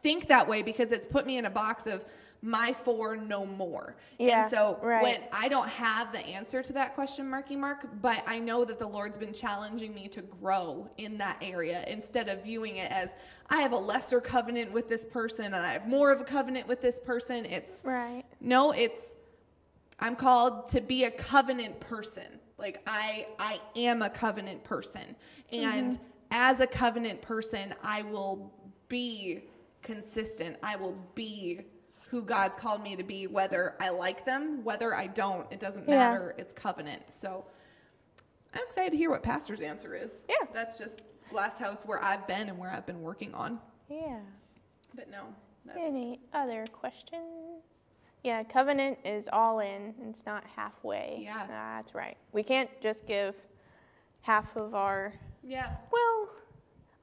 think that way because it's put me in a box of my four no more. Yeah, and so right. when I don't have the answer to that question, Marky Mark, but I know that the Lord's been challenging me to grow in that area instead of viewing it as I have a lesser covenant with this person and I have more of a covenant with this person. It's Right. no, it's I'm called to be a covenant person. Like I I am a covenant person. Mm-hmm. And as a covenant person, I will be consistent. I will be who God's called me to be whether I like them, whether I don't. It doesn't Yeah. matter. It's covenant. So I'm excited to hear what pastor's answer is. Yeah. That's just Glass House where I've been and where I've been working on. Yeah. But no. That's, Any other questions? Yeah, covenant is all in. It's not halfway. Yeah. That's right. We can't just give half of our, yeah. well,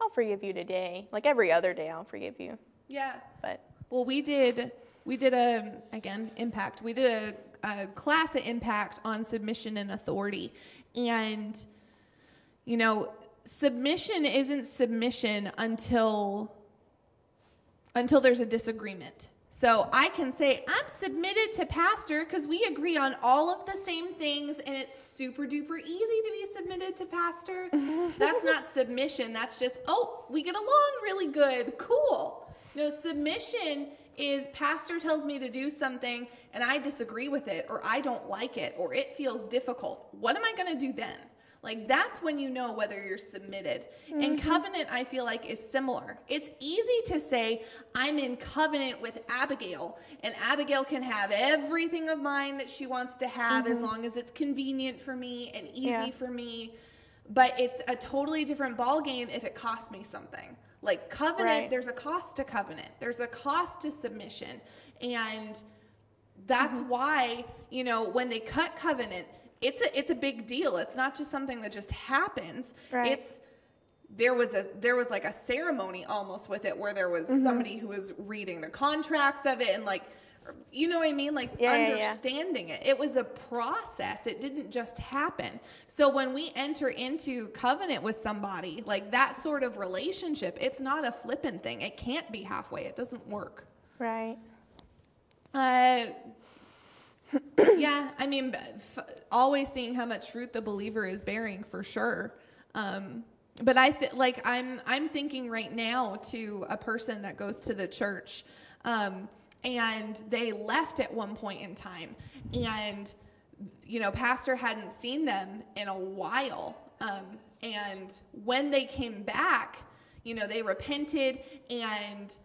I'll forgive you today. Like every other day, I'll forgive you. Yeah. But Well, we did we did a again impact. We did a, a class at Impact on submission and authority, and you know, submission isn't submission until until there's a disagreement. So I can say I'm submitted to pastor because we agree on all of the same things and it's super duper easy to be submitted to pastor. That's not submission. That's just, oh, we get along really good. Cool. No, submission is pastor tells me to do something and I disagree with it or I don't like it or it feels difficult. What am I going to do then? Like that's when you know whether you're submitted. And mm-hmm. covenant, I feel like, is similar. It's easy to say, I'm in covenant with Abigail, and Abigail can have everything of mine that she wants to have as mm-hmm. long as it's convenient for me and easy Yeah. for me. But it's a totally different ballgame if it costs me something. Like covenant, Right. there's a cost to covenant. There's a cost to submission. And that's mm-hmm. why you know when they cut covenant it's a it's a big deal. It's not just something that just happens. Right. it's there was a there was like a ceremony almost with it where there was Mm-hmm. somebody who was reading the contracts of it and like you know what I mean? Like Yeah, yeah, yeah. understanding it. It was a process. It didn't just happen. So when we enter into covenant with somebody like that sort of relationship it's not a flippant thing. It can't be halfway. It doesn't work. Right. uh, yeah, I mean, f- always seeing how much fruit the believer is bearing for sure. Um, but I th- like I'm I'm thinking right now to a person that goes to the church, um, and they left at one point in time, and you know, pastor hadn't seen them in a while, um, and when they came back, you know, they repented and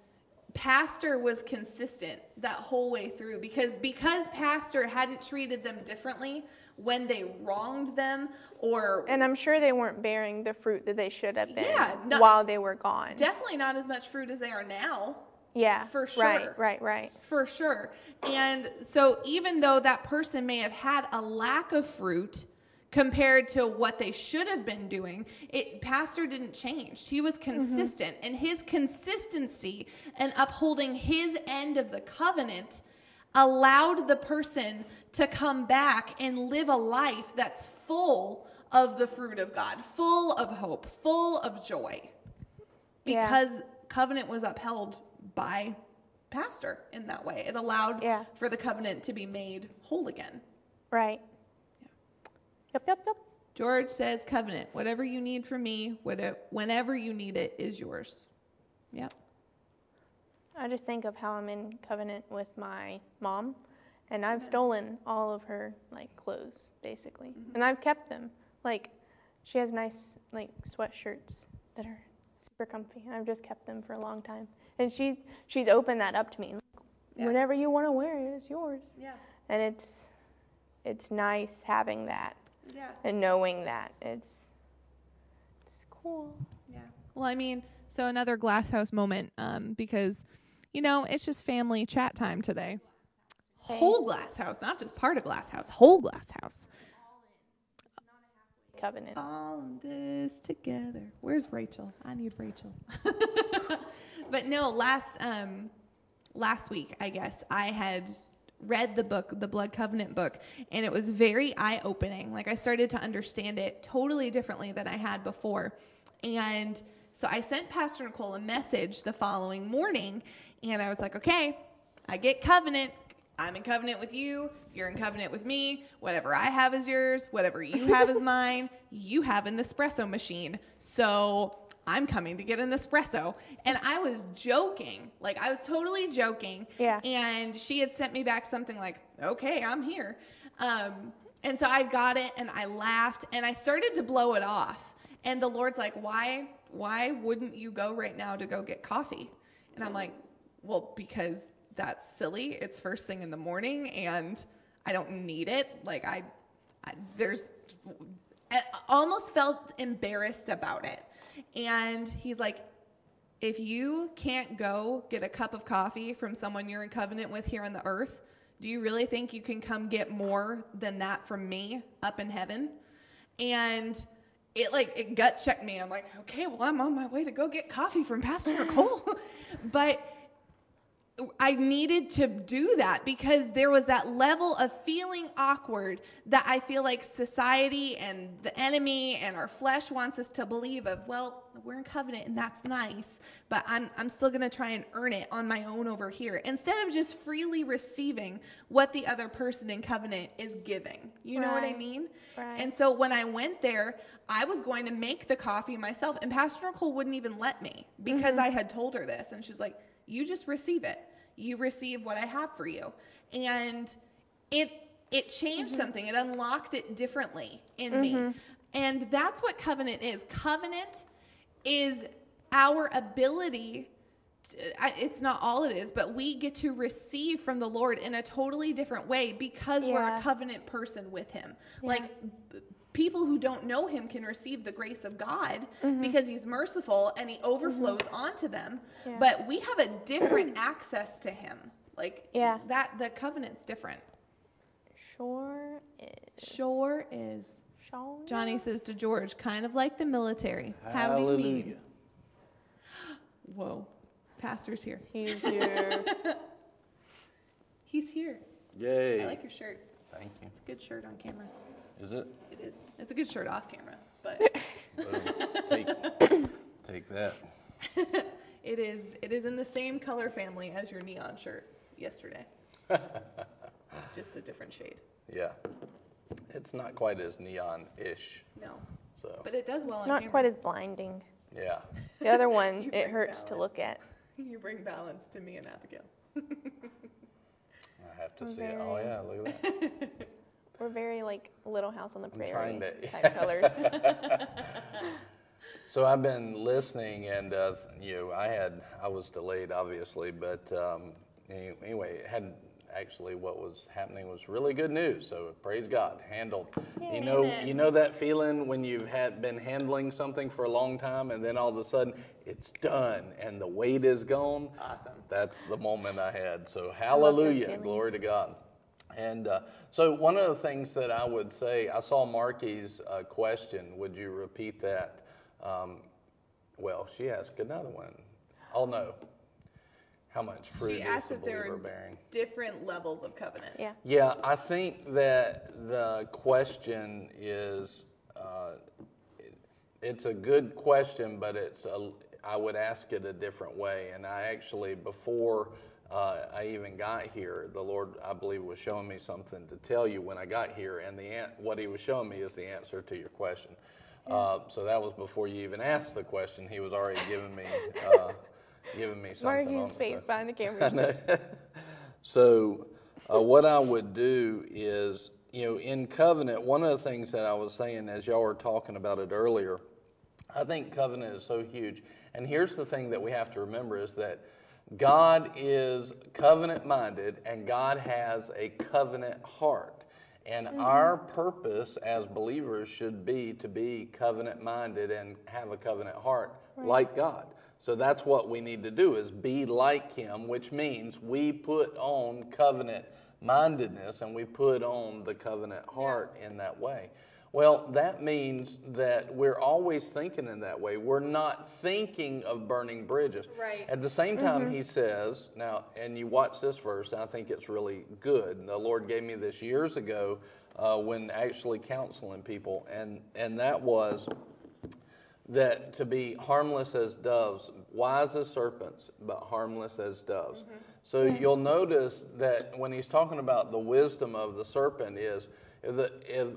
pastor was consistent that whole way through because because pastor hadn't treated them differently when they wronged them or And I'm sure they weren't bearing the fruit that they should have been Yeah, no- while they were gone. definitely not as much fruit as they are now yeah. for sure. Right, right, right. for sure and so even though that person may have had a lack of fruit compared to what they should have been doing it pastor didn't change he was mm-hmm. consistent and his consistency and upholding his end of the covenant allowed the person to come back and live a life that's full of the fruit of God, full of hope, full of joy. Yeah. Because covenant was upheld by pastor in that way. It allowed Yeah. for the covenant to be made whole again. Right. Yep, yep, yep. George says covenant, whatever you need from me, whenever you need it is yours. Yep. I just think of how I'm in covenant with my mom, and I've stolen all of her like clothes basically, mm-hmm. and I've kept them. Like, she has nice like sweatshirts that are super comfy, and I've just kept them for a long time. And she's she's opened that up to me. Yeah. Whenever you want to wear it, it's yours. Yeah. And it's it's nice having that Yeah. and knowing that it's it's cool. Yeah. Well, I mean, so another glass house moment, um, because, you know, it's just family chat time today. Whole glass house, not just part of glass house, whole glass house. Covenant. All of this together. Where's Rachel? I need Rachel. but no, last um, last week, I guess I had read the book, the Blood Covenant book, and it was very eye opening. Like I started to understand it totally differently than I had before, and so I sent Pastor Nicole a message the following morning, and I was like, okay, I get covenant. I'm in covenant with you. You're in covenant with me. Whatever I have is yours. Whatever you have is mine. You have an espresso machine. So I'm coming to get an espresso. And I was joking. Like, I was totally joking. Yeah. And she had sent me back something like, okay, I'm here. Um, and so I got it and I laughed and I started to blow it off. And the Lord's like, why, why wouldn't you go right now to go get coffee? And I'm like, well, because that's silly. It's first thing in the morning and I don't need it. Like I, I there's I almost felt embarrassed about it. And he's like, if you can't go get a cup of coffee from someone you're in covenant with here on the earth, do you really think you can come get more than that from me up in heaven? And it like it gut checked me. I'm like, okay, well, I'm on my way to go get coffee from Pastor Nicole. but I needed to do that because there was that level of feeling awkward that I feel like society and the enemy and our flesh wants us to believe of, well, we're in covenant and that's nice, but I'm, I'm still going to try and earn it on my own over here instead of just freely receiving what the other person in covenant is giving. You know what I mean? Right. And so when I went there, I was going to make the coffee myself, and Pastor Nicole wouldn't even let me because mm-hmm. I had told her this. And she's like, You just receive it. You receive what I have for you. And it it changed mm-hmm. something. It unlocked it differently in me. Mm-hmm. And that's what covenant is. Covenant is our ability it's not all it is, but we get to receive from the Lord in a totally different way because we're a covenant person with Him. Like b- people who don't know Him can receive the grace of God mm-hmm. because He's merciful and He overflows mm-hmm. onto them. Yeah. But we have a different access to Him. Like Yeah. that, the covenant's different. Sure is. Sure is. Sure. Johnny says to George, kind of like the military. How do you mean? Hallelujah. Whoa, pastor's here. He's here. He's here. Yay. I like your shirt. Thank you. It's a good shirt on camera. Is it? It is. It's a good shirt off camera, but take, take that. it is. It is in the same color family as your neon shirt yesterday. Just a different shade. Yeah. It's not quite as neon-ish, No, so, but it does well It's on not camera. quite as blinding. yeah. The other one, it bring hurts to look at. you bring balance to me and Abigail. I have to see it. Oh, yeah, look at that. We're very like Little House on the Prairie trying to- type colors. So I've been listening, and uh, you know, I had I was delayed, obviously, but um, anyway, it hadn't actually what was happening was really good news. So praise God, handled. You know, Amen. you know that feeling when you've had been handling something for a long time, and then all of a sudden it's done, and the weight is gone. Awesome. That's the moment I had. So hallelujah, glory to God. And uh, so one of the things that I would say, I saw Marky's uh, question. Would you repeat that? Um, well, she asked another one. Oh no. How much fruit She is asked the if there believer are bearing? different levels of covenant. Yeah. Yeah, I think that the question is, uh, it- it's a good question, but it's a, I would ask it a different way. And I actually, before uh, I even got here, the Lord, I believe, was showing me something to tell you when I got here. And the an- what He was showing me is the answer to your question. Uh, so that was before you even asked the question. He was already giving me, uh, giving me something. on Marky's it, face so- behind the camera. so, uh, what I would do is, you know, in covenant, one of the things that I was saying as y'all were talking about it earlier, I think covenant is so huge. And here's the thing that we have to remember is that God is covenant minded and God has a covenant heart. And mm-hmm. our purpose as believers should be to be covenant minded and have a covenant heart like God. So that's what we need to do is be like him, which means we put on covenant mindedness and we put on the covenant heart in that way. Well, that means that we're always thinking in that way. We're not thinking of burning bridges. Right. At the same time, he says, now, and you watch this verse, I think it's really good. The Lord gave me this years ago uh, when actually counseling people, and, and that was that to be harmless as doves, wise as serpents, but harmless as doves. So you'll notice that when he's talking about the wisdom of the serpent is that if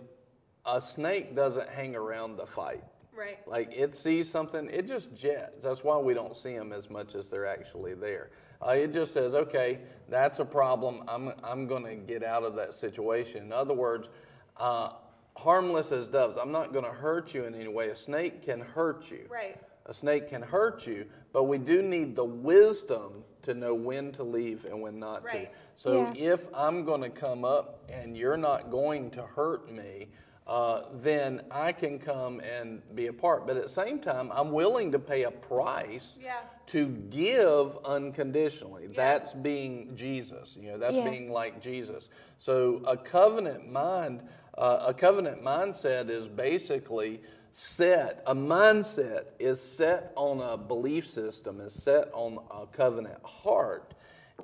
a snake doesn't hang around the fight. Right. Like it sees something, it just jets. That's why we don't see them as much as they're actually there. Uh, it just says, okay, that's a problem. I'm, I'm going to get out of that situation. In other words, uh, harmless as doves. I'm not going to hurt you in any way. A snake can hurt you. Right. A snake can hurt you, but we do need the wisdom to know when to leave and when not Right. to. So Yeah. if I'm going to come up and you're not going to hurt me, uh, then I can come and be a part. But at the same time, I'm willing to pay a price Yeah. to give unconditionally. Yeah. That's being Jesus. You know, that's Yeah. being like Jesus. So a covenant mind, uh, a covenant mindset is basically set. A mindset is set on a belief system. Is set on a covenant heart,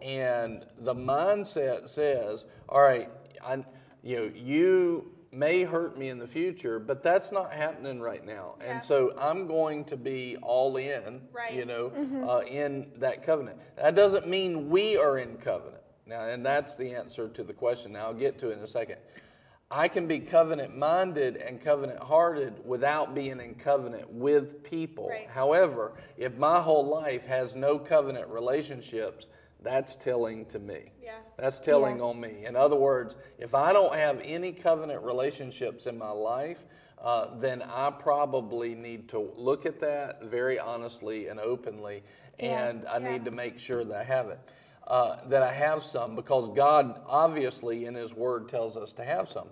and the mindset says, "All right, I, you know, you." May hurt me in the future, but that's not happening right now. Yeah. And so I'm going to be all in, Right. you know, uh, in that covenant. That doesn't mean we are in covenant. Now, and that's the answer to the question. Now, I'll get to it in a second. I can be covenant minded and covenant hearted without being in covenant with people. Right. However, if my whole life has no covenant relationships, that's telling to me. Yeah. That's telling Yeah. on me. In other words, if I don't have any covenant relationships in my life, uh, then I probably need to look at that very honestly and openly, Yeah. and I Yeah. need to make sure that I have it. Uh, that I have some because God obviously in His Word tells us to have some.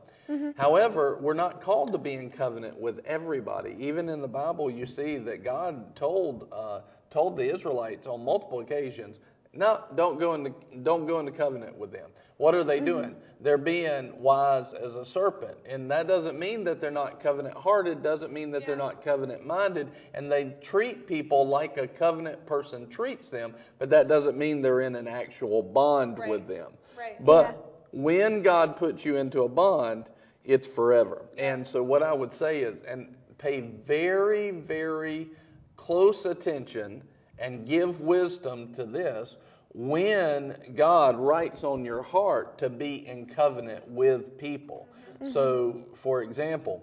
However, we're not called to be in covenant with everybody. Even in the Bible, you see that God told uh, told the Israelites on multiple occasions, "No, don't go into don't go into covenant with them." What are they mm-hmm. doing? They're being wise as a serpent, and that doesn't mean that they're not covenant hearted. Doesn't mean that they're not covenant minded, and they treat people like a covenant person treats them. But that doesn't mean they're in an actual bond Right. with them. Right. But when God puts you into a bond, it's forever. And so, what I would say is, and pay very, very close attention and give wisdom to this when God writes on your heart to be in covenant with people. So, for example,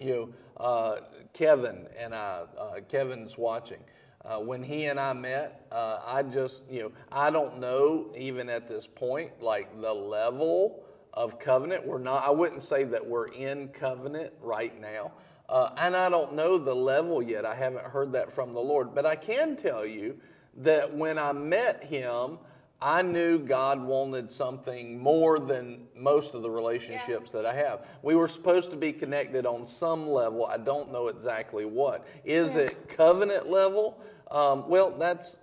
you know, uh, Kevin and I, uh, Kevin's watching. Uh, when he and I met, uh, I just, you know, I don't know even at this point, like the level of covenant. We're not, I wouldn't say that we're in covenant right now. Uh, and I don't know the level yet. I haven't heard that from the Lord. But I can tell you that when I met him, I knew God wanted something more than most of the relationships that I have. We were supposed to be connected on some level. I don't know exactly what. Is it covenant level? Um, well, that's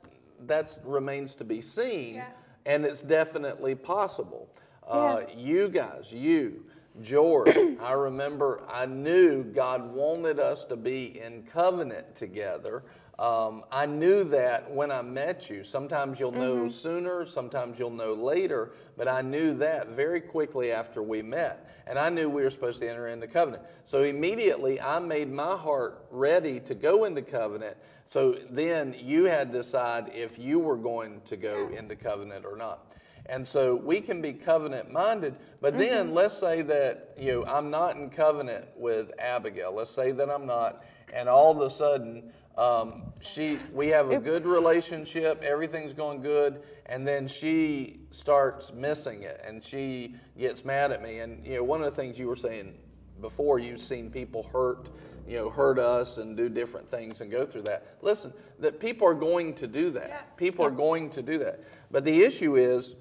that's remains to be seen, Yeah. and it's definitely possible. Uh, You guys, you, George, I remember I knew God wanted us to be in covenant together. Um, I knew that when I met you. Sometimes you'll know sooner, sometimes you'll know later, but I knew that very quickly after we met. And I knew we were supposed to enter into covenant. So immediately I made my heart ready to go into covenant. So then you had to decide if you were going to go into covenant or not. And so we can be covenant minded, but then let's say that you know I'm not in covenant with Abigail. Let's say that I'm not, and all of a sudden um, she we have a good relationship, everything's going good, and then she starts missing it, and she gets mad at me. And you know one of the things you were saying before, you've seen people hurt you know hurt us and do different things and go through that. Listen, that people are going to do that. Yeah. People are going to do that. But the issue is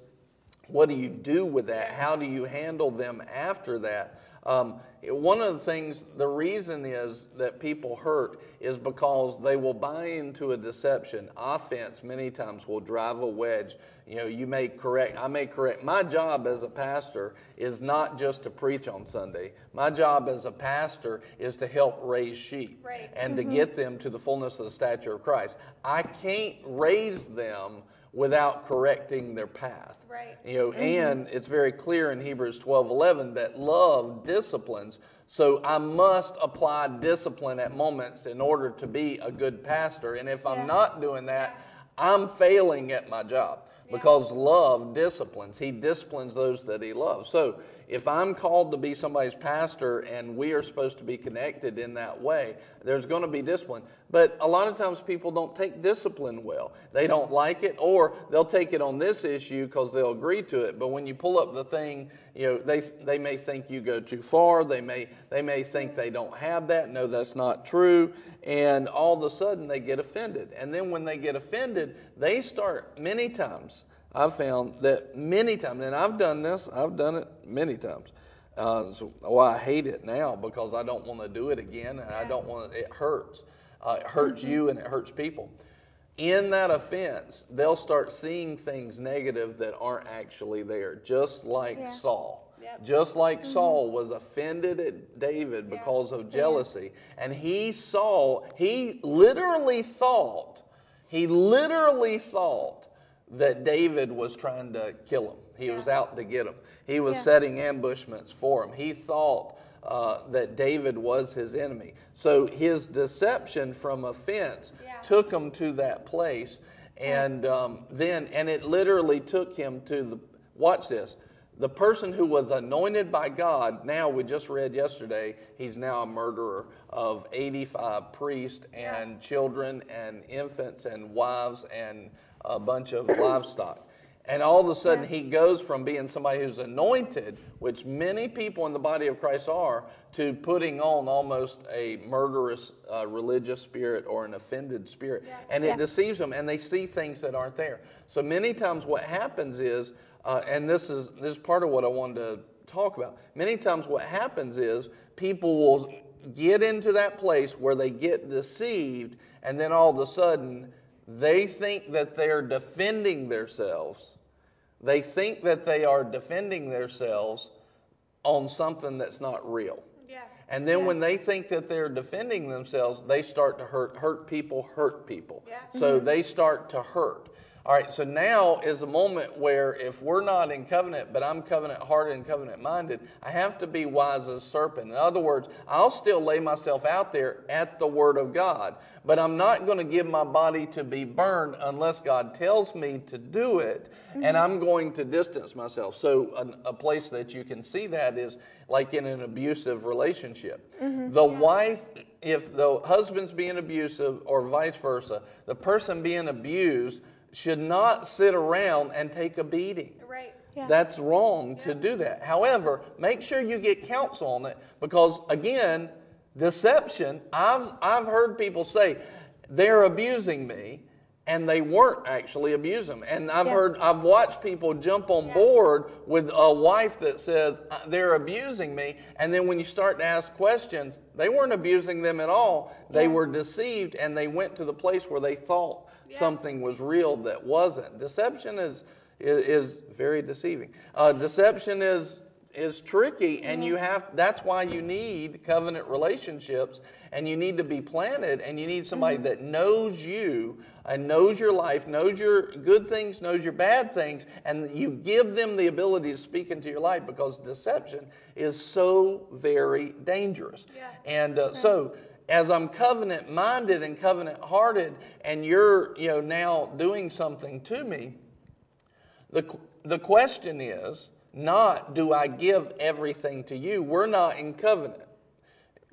what do you do with that? How do you handle them after that? Um, one of the things, the reason is that people hurt is because they will buy into a deception. Offense many times will drive a wedge. You know, you may correct, I may correct. My job as a pastor is not just to preach on Sunday. My job as a pastor is to help raise sheep Right. and to get them to the fullness of the stature of Christ. I can't raise them without correcting their path. Right. You know, mm-hmm. and it's very clear in Hebrews 12 11 that love disciplines. So I must apply discipline at moments in order to be a good pastor. And if Yeah. I'm not doing that, I'm failing at my job because love disciplines. He disciplines those that he loves. So if I'm called to be somebody's pastor and we are supposed to be connected in that way, there's going to be discipline. But a lot of times people don't take discipline well. They don't like it, or they'll take it on this issue because they'll agree to it. But when you pull up the thing, you know, they, they may think you go too far. They may, they may think they don't have that. No, that's not true. And all of a sudden they get offended. And then when they get offended, they start many times I've found that many times, and I've done this, I've done it many times. Uh, so, well, I hate it now because I don't want to do it again, and I don't want it it hurts. Uh, it hurts mm-hmm. you and it hurts people. In that offense, they'll start seeing things negative that aren't actually there, just like yeah. Saul. Yep. Just like mm-hmm. Saul was offended at David because of jealousy. And he saw, he literally thought, he literally thought that David was trying to kill him. He yeah. was out to get him. He was yeah. setting ambushments for him. He thought uh, that David was his enemy. So his deception from offense yeah. took him to that place. And um, then, and it literally took him to the, watch this, the person who was anointed by God, now we just read yesterday, he's now a murderer of 85 priests and children and infants and wives and a bunch of livestock. And all of a sudden, he goes from being somebody who's anointed, which many people in the body of Christ are, to putting on almost a murderous uh, religious spirit or an offended spirit. Yeah. And it yeah. deceives them, and they see things that aren't there. So many times, what happens is, uh, and this is, this is part of what I wanted to talk about, many times, what happens is people will get into that place where they get deceived, and then all of a sudden, they think that they're defending themselves. They think that they are defending themselves on something that's not real. Yeah. And then yeah. when they think that they're defending themselves, they start to hurt hurt people, hurt people. Yeah. So mm-hmm. they start to hurt. All right, so now is a moment where if we're not in covenant, but I'm covenant hearted and covenant minded, I have to be wise as a serpent. In other words, I'll still lay myself out there at the Word of God, but I'm not going to give my body to be burned unless God tells me to do it, mm-hmm. and I'm going to distance myself. So, a, a, place that you can see that is like in an abusive relationship. Mm-hmm. The yeah. wife if the husband's being abusive or vice versa, the person being abused should not sit around and take a beating. Right. Yeah. That's wrong yeah. to do that. However, make sure you get counsel on it because, again, deception, I've, I've heard people say, they're abusing me and they weren't actually abusing them. And I've yeah. heard, I've watched people jump on yeah. board with a wife that says uh, they're abusing me, and then when you start to ask questions, they weren't abusing them at all. They yeah. were deceived, and they went to the place where they thought yeah. something was real that wasn't. Deception is is, is very deceiving. Uh, deception is is tricky, and you have. That's why you need covenant relationships, and you need to be planted, and you need somebody mm-hmm. that knows you and knows your life, knows your good things, knows your bad things, and you give them the ability to speak into your life because deception is so very dangerous. Yeah. And uh, so as I'm covenant minded and covenant hearted, and you're you know now doing something to me, the the question is not do I give everything to you. We're not in covenant.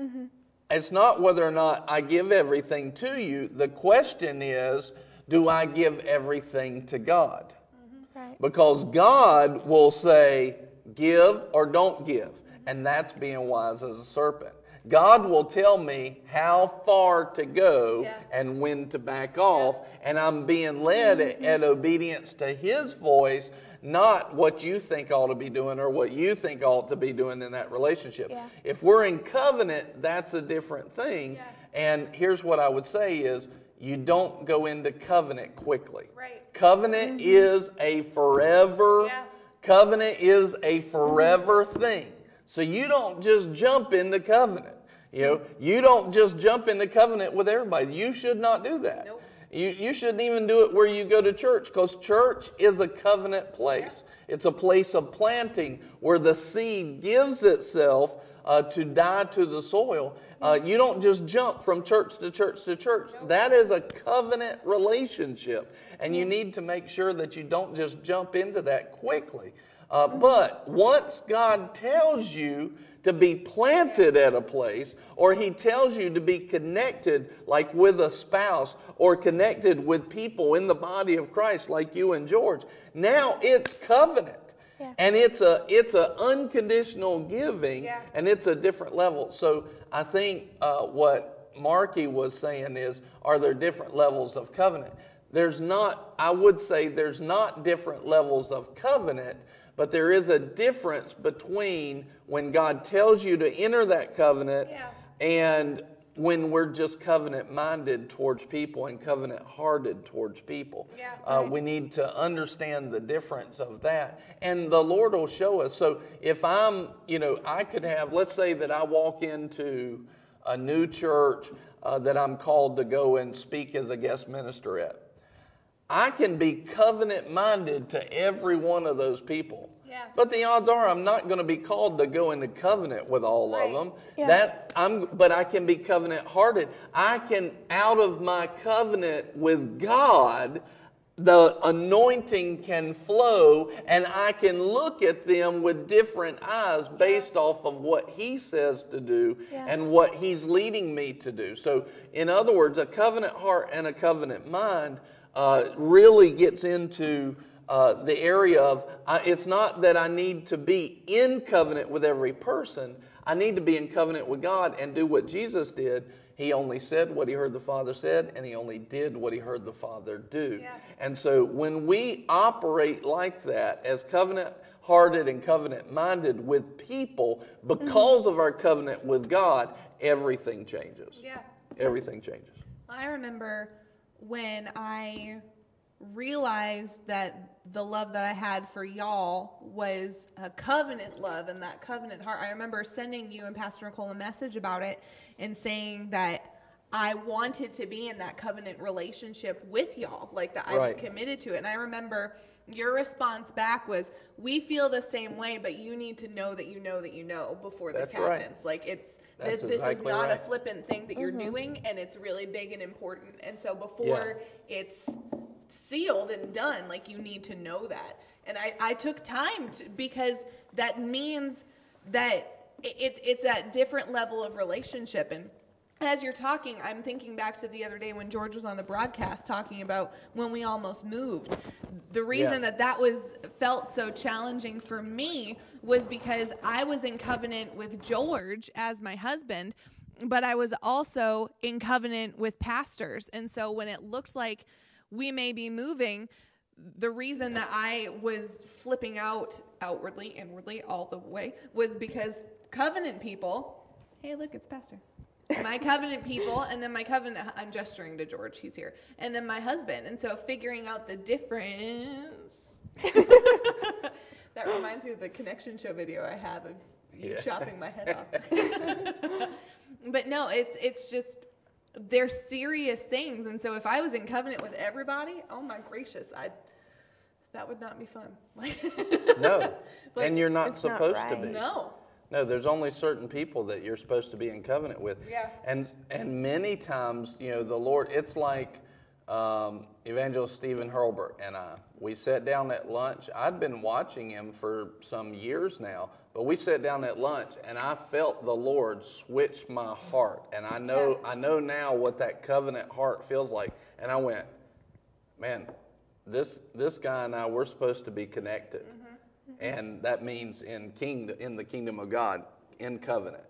Mm-hmm. It's not whether or not I give everything to you. The question is do I give everything to God? Mm-hmm. Right. Because God will say give or don't give, and that's being wise as a serpent. God will tell me how far to go yeah. and when to back off, yeah. and I'm being led mm-hmm. at, at obedience to His voice, not what you think ought to be doing or what you think ought to be doing in that relationship. Yeah. If we're in covenant, that's a different thing. And here's what I would say is you don't go into covenant quickly. Right. Covenant mm-hmm. is a forever covenant is a forever mm-hmm. thing. So you don't just jump in the covenant. You know, you don't just jump in the covenant with everybody. You should not do that. Nope. You, you shouldn't even do it where you go to church because church is a covenant place. Yeah. It's a place of planting where the seed gives itself uh, to die to the soil. Uh, you don't just jump from church to church to church. Nope. That is a covenant relationship. And you need to make sure that you don't just jump into that quickly. Uh, but once God tells you to be planted at a place, or He tells you to be connected, like with a spouse, or connected with people in the body of Christ, like you and George, now it's covenant. Yeah. And it's a it's a unconditional giving, Yeah. and it's a different level. So I think uh, what Marky was saying is, are there different levels of covenant? There's not. I would say there's not different levels of covenant, but there is a difference between when God tells you to enter that covenant Yeah. and when we're just covenant minded towards people and covenant hearted towards people. Yeah. Uh, we need to understand the difference of that. And the Lord will show us. So if I'm, you know, I could have, let's say that I walk into a new church uh, that I'm called to go and speak as a guest minister at. I can be covenant minded to every one of those people. Yeah. But the odds are I'm not going to be called to go into covenant with all Right. of them. Yeah. That I'm but I can be covenant hearted. I can out of my covenant with God the anointing can flow and I can look at them with different eyes based off of what he says to do Yeah. and what he's leading me to do. So, in other words, a covenant heart and a covenant mind uh, really gets into uh, the area of it's not that I need to be in covenant with every person, I need to be in covenant with God and do what Jesus did. He only said what he heard the Father said, and he only did what he heard the Father do. Yeah. And so when we operate like that as covenant hearted and covenant minded with people because of our covenant with God, everything changes. Yeah. Everything changes. I remember when I realized that the love that I had for y'all was a covenant love and that covenant heart. I remember sending you and Pastor Nicole a message about it and saying that I wanted to be in that covenant relationship with y'all, like that I was committed to it. And I remember your response back was, "We feel the same way, but you need to know that you know that you know before this That's right. happens. Like it's That's this, this is not right. a flippant thing that you're mm-hmm. doing, and it's really big and important. And so before it's sealed and done, like you need to know that. And I, I took time to, because that means that it, it, it's at different level of relationship and as you're talking, I'm thinking back to the other day when George was on the broadcast talking about when we almost moved. The reason Yeah. that that was felt so challenging for me was because I was in covenant with George as my husband, but I was also in covenant with pastors. And so when it looked like we may be moving, the reason that I was flipping out outwardly, inwardly, all the way was because covenant people, hey, look, it's Pastor. My covenant people, and then my covenant, I'm gesturing to George, he's here, and then my husband. And so figuring out the difference. that reminds me of the connection show video I have of you Yeah. chopping my head off. but no, it's it's just they're serious things, and so if I was in covenant with everybody, oh my gracious, I that would not be fun. Like No. Like, and you're not it's not supposed to be. no, No, there's only certain people that you're supposed to be in covenant with. Yeah. And and many times, you know, the Lord, it's like um, Evangelist Stephen Hurlbert and I. We sat down at lunch. I'd been watching him for some years now, but we sat down at lunch, and I felt the Lord switch my heart, and I know I know now what that covenant heart feels like. And I went, man, this this guy and I we're supposed to be connected, and that means in kingdom in the kingdom of God in covenant.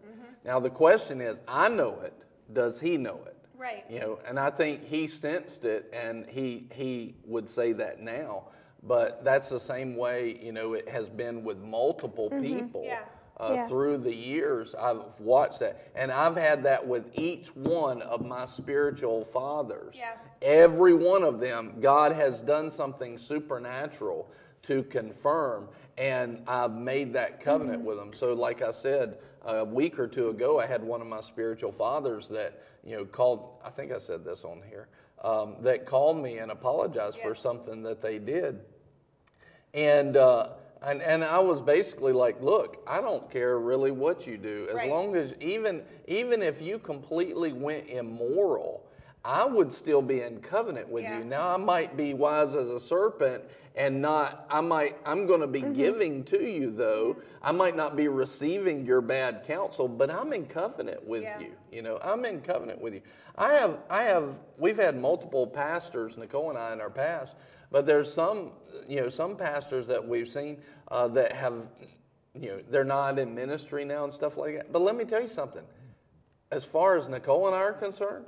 Now the question is, I know it. Does he know it? Right. You know, and I think he sensed it, and he he would say that now. But that's the same way you know it has been with multiple people Yeah. uh, Yeah. through the years. I've watched that, and I've had that with each one of my spiritual fathers. Yeah. Every one of them, God has done something supernatural to confirm, and I've made that covenant Mm-hmm. with them. So, like I said, a week or two ago, I had one of my spiritual fathers that you know called. I think I said this on here. Um, that called me and apologized Yeah. for something that they did. And, uh, and, and I was basically like, look, I don't care really what you do. As Right. long as, even, even if you completely went immoral, I would still be in covenant with Yeah. you. Now I might be wise as a serpent and not I might I'm going to be giving to you though. I might not be receiving your bad counsel, but I'm in covenant with Yeah. you. You know, I'm in covenant with you. I have I have we've had multiple pastors Nicole and I in our past, but there's some you know some pastors that we've seen uh, that have you know they're not in ministry now and stuff like that. But let me tell you something. As far as Nicole and I are concerned,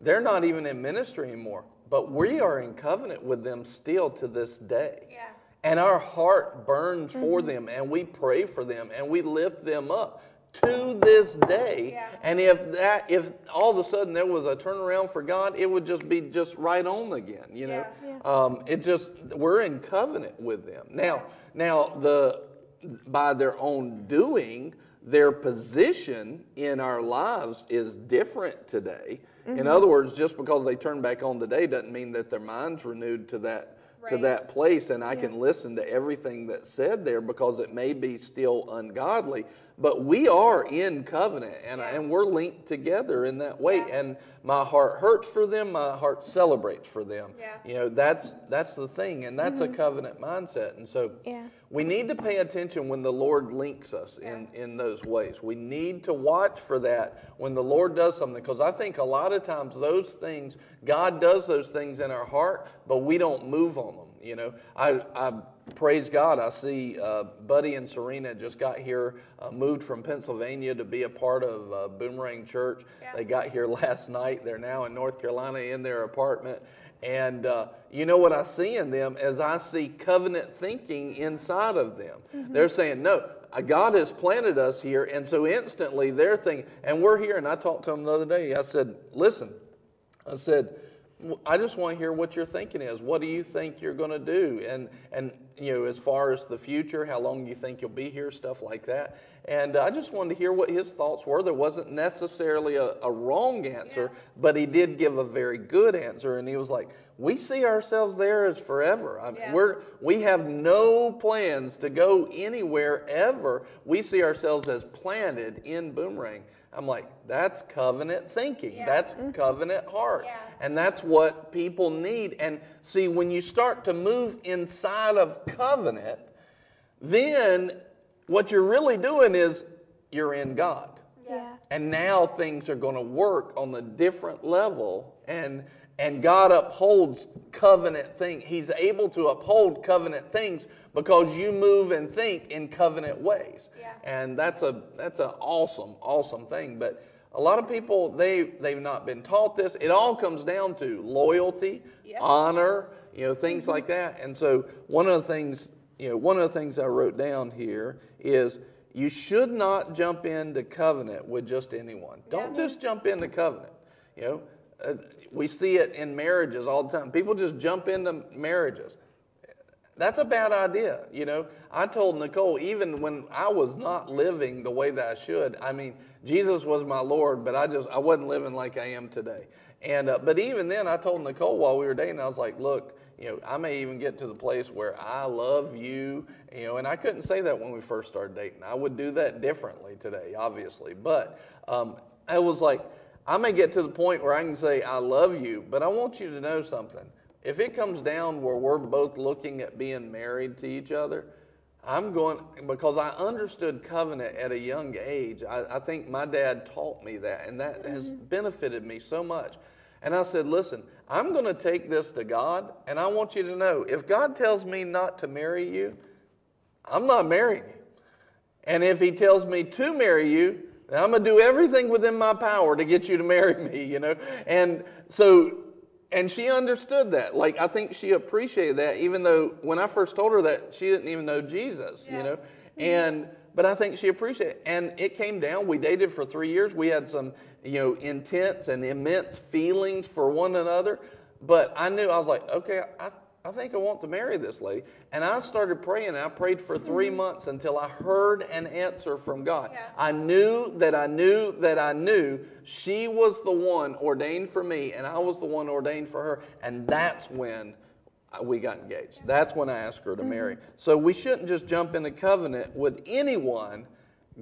they're not even in ministry anymore, but we are in covenant with them still to this day. Yeah. And our heart burns for them, and we pray for them, and we lift them up to this day. Yeah. And if that, if all of a sudden there was a turnaround for God, it would just be just right on again. You know, Yeah. Um, it just we're in covenant with them now. Now the by their own doing, their position in our lives is different today. In mm-hmm. other words, just because they turn back on today doesn't mean that their mind's renewed to that to that place and I can listen to everything that's said there because it may be still ungodly. But we are in covenant and, and we're linked together in that way. Yeah. And my heart hurts for them, my heart celebrates for them. Yeah. You know, that's that's the thing, and that's a mm-hmm. covenant mindset. And so Yeah. we need to pay attention when the Lord links us in, in those ways. We need to watch for that when the Lord does something, because I think a lot of times those things, God does those things in our heart, but we don't move on them. You know, I, I praise God. I see uh, Buddy and Serena just got here, uh, moved from Pennsylvania to be a part of uh, Boomerang Church. Yeah. They got here last night. They're now in North Carolina in their apartment. And uh, you know what I see in them is I see covenant thinking inside of them. They're saying, no, uh, God has planted us here. And so instantly they're thinking, and we're here. And I talked to them the other day. I said, listen, I said, "W- I just want to hear what your thinking is. What do you think you're going to do? And and you know, as far as the future, how long do you think you'll be here, stuff like that. And uh, I just wanted to hear what his thoughts were. There wasn't necessarily a, a wrong answer, but he did give a very good answer. And he was like, "We see ourselves there as forever. I mean, Yeah. We're we have no plans to go anywhere ever. We see ourselves as planted in Boomerang." I'm like, that's covenant thinking. Yeah. That's mm-hmm. covenant heart. Yeah. And that's what people need. And see, when you start to move inside of covenant, then what you're really doing is you're in God. Yeah. And now things are going to work on a different level. And and God upholds covenant things. He's able to uphold covenant things because you move and think in covenant ways. Yeah. And that's a that's an awesome, awesome thing. But a lot of people they they've not been taught this. It all comes down to loyalty, honor, you know, things like that. And so one of the things, you know, one of the things I wrote down here is you should not jump into covenant with just anyone. Don't just jump into covenant. You know, uh, we see it in marriages all the time. People just jump into marriages. That's a bad idea. You know, I told Nicole, even when I was not living the way that I should, I mean, Jesus was my Lord, but I just, I wasn't living like I am today. And, uh, but even then, I told Nicole while we were dating, I was like, look, you know, I may even get to the place where I love you, you know, and I couldn't say that when we first started dating. I would do that differently today, obviously. But um, I was like, I may get to the point where I can say, I love you, but I want you to know something. If it comes down where we're both looking at being married to each other, I'm going, because I understood covenant at a young age. I, I think my dad taught me that, and that has mm-hmm. benefited me so much. And I said, listen, I'm going to take this to God, and I want you to know if God tells me not to marry you, I'm not marrying you. And if he tells me to marry you, I'm going to do everything within my power to get you to marry me, you know? And so, and she understood that. Like, I think she appreciated that, even though when I first told her that, she didn't even know Jesus, you know? Mm-hmm. And, but I think she appreciated it. And it came down. We dated for three years. We had some, you know, intense and immense feelings for one another. But I knew, I was like, okay, I, I think I want to marry this lady. And I started praying. I prayed for 3 mm-hmm. months until I heard an answer from God. Yeah. I knew that I knew that I knew she was the one ordained for me, and I was the one ordained for her. And that's when we got engaged. That's when I asked her to marry. Mm-hmm. So we shouldn't just jump in into covenant with anyone.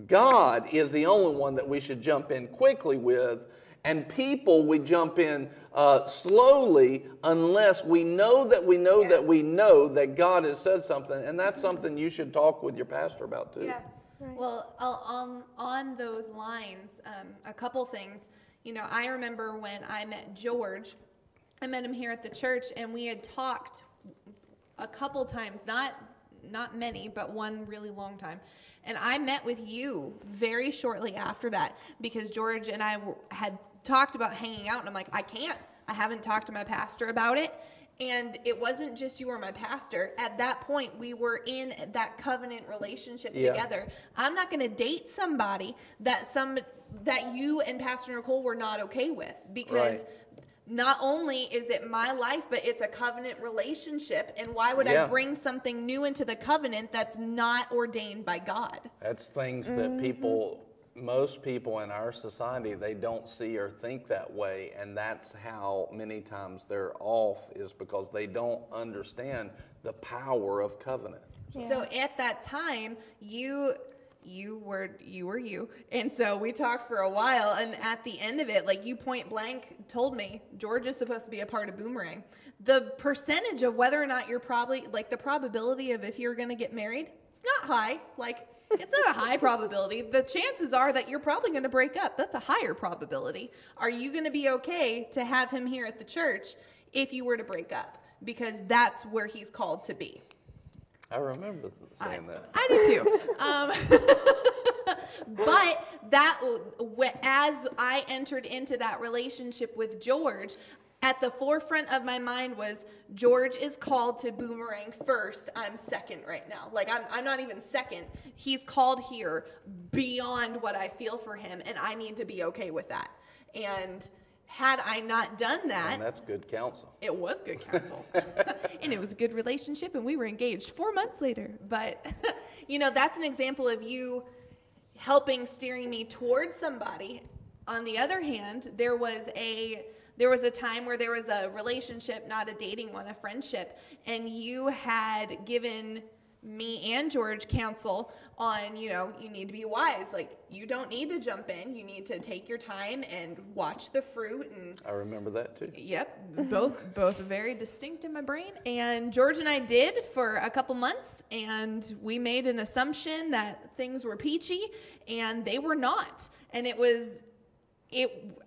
God is the only one that we should jump in quickly with. And people, we jump in uh, slowly unless we know that we know Yeah. that we know that God has said something. And that's something you should talk with your pastor about too. Yeah. Well, uh, on on those lines, um, a couple things. You know, I remember when I met George. I met him here at the church, and we had talked a couple times. Not not many, but one really long time. And I met with you very shortly after that because George and I had talked about hanging out, and I'm like, I can't. I haven't talked to my pastor about it. And it wasn't just you were my pastor. At that point, we were in that covenant relationship Yeah. together. I'm not going to date somebody that some that you and Pastor Nicole were not okay with because Right. not only is it my life, but it's a covenant relationship. And why would I bring something new into the covenant that's not ordained by God? That's things that mm-hmm. people, most people in our society, they don't see or think that way, and that's how many times they're off is because they don't understand the power of covenant. So at that time, you you were you were you and so we talked for a while and at the end of it like you point blank told me george is supposed to be a part of boomerang the percentage of whether or not you're probably like the probability of if you're going to get married it's not high like it's not a high probability. The chances are that you're probably going to break up. That's a higher probability. Are you going to be okay to have him here at the church if you were to break up? Because that's where he's called to be. I remember saying that. I do too. Um, but that, as I entered into that relationship with George, at the forefront of my mind was George is called to boomerang first. I'm second right now. Like, I'm, I'm not even second. He's called here beyond what I feel for him, and I need to be okay with that. And had I not done that, And that's good counsel. it was good counsel. and it was a good relationship, and we were engaged four months later. But, you know, that's an example of you helping steering me towards somebody. On the other hand, there was a there was a time where there was a relationship, not a dating one, a friendship, and you had given me and George counsel on, you know, you need to be wise. Like you don't need to jump in. You need to take your time and watch the fruit and I remember that too. Yep, both both very distinct in my brain. And George and I did for a couple months, and we made an assumption that things were peachy, and they were not. And it was, it.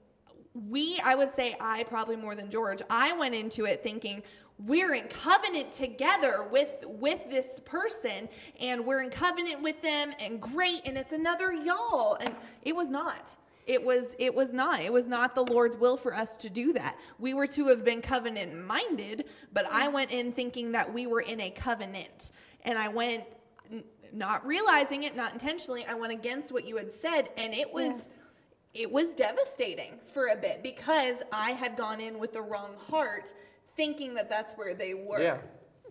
We, I would say, I probably more than George. I went into it thinking we're in covenant together with with this person, and we're in covenant with them, and great, and it's another y'all, and it was not. It was it was not. It was not the lord's will for us to do that. We were to have been covenant minded but i went in thinking that we were in a covenant. And i went not realizing it not intentionally i went against what you had said and it was it was devastating for a bit because i had gone in with the wrong heart thinking that that's where they were Yeah.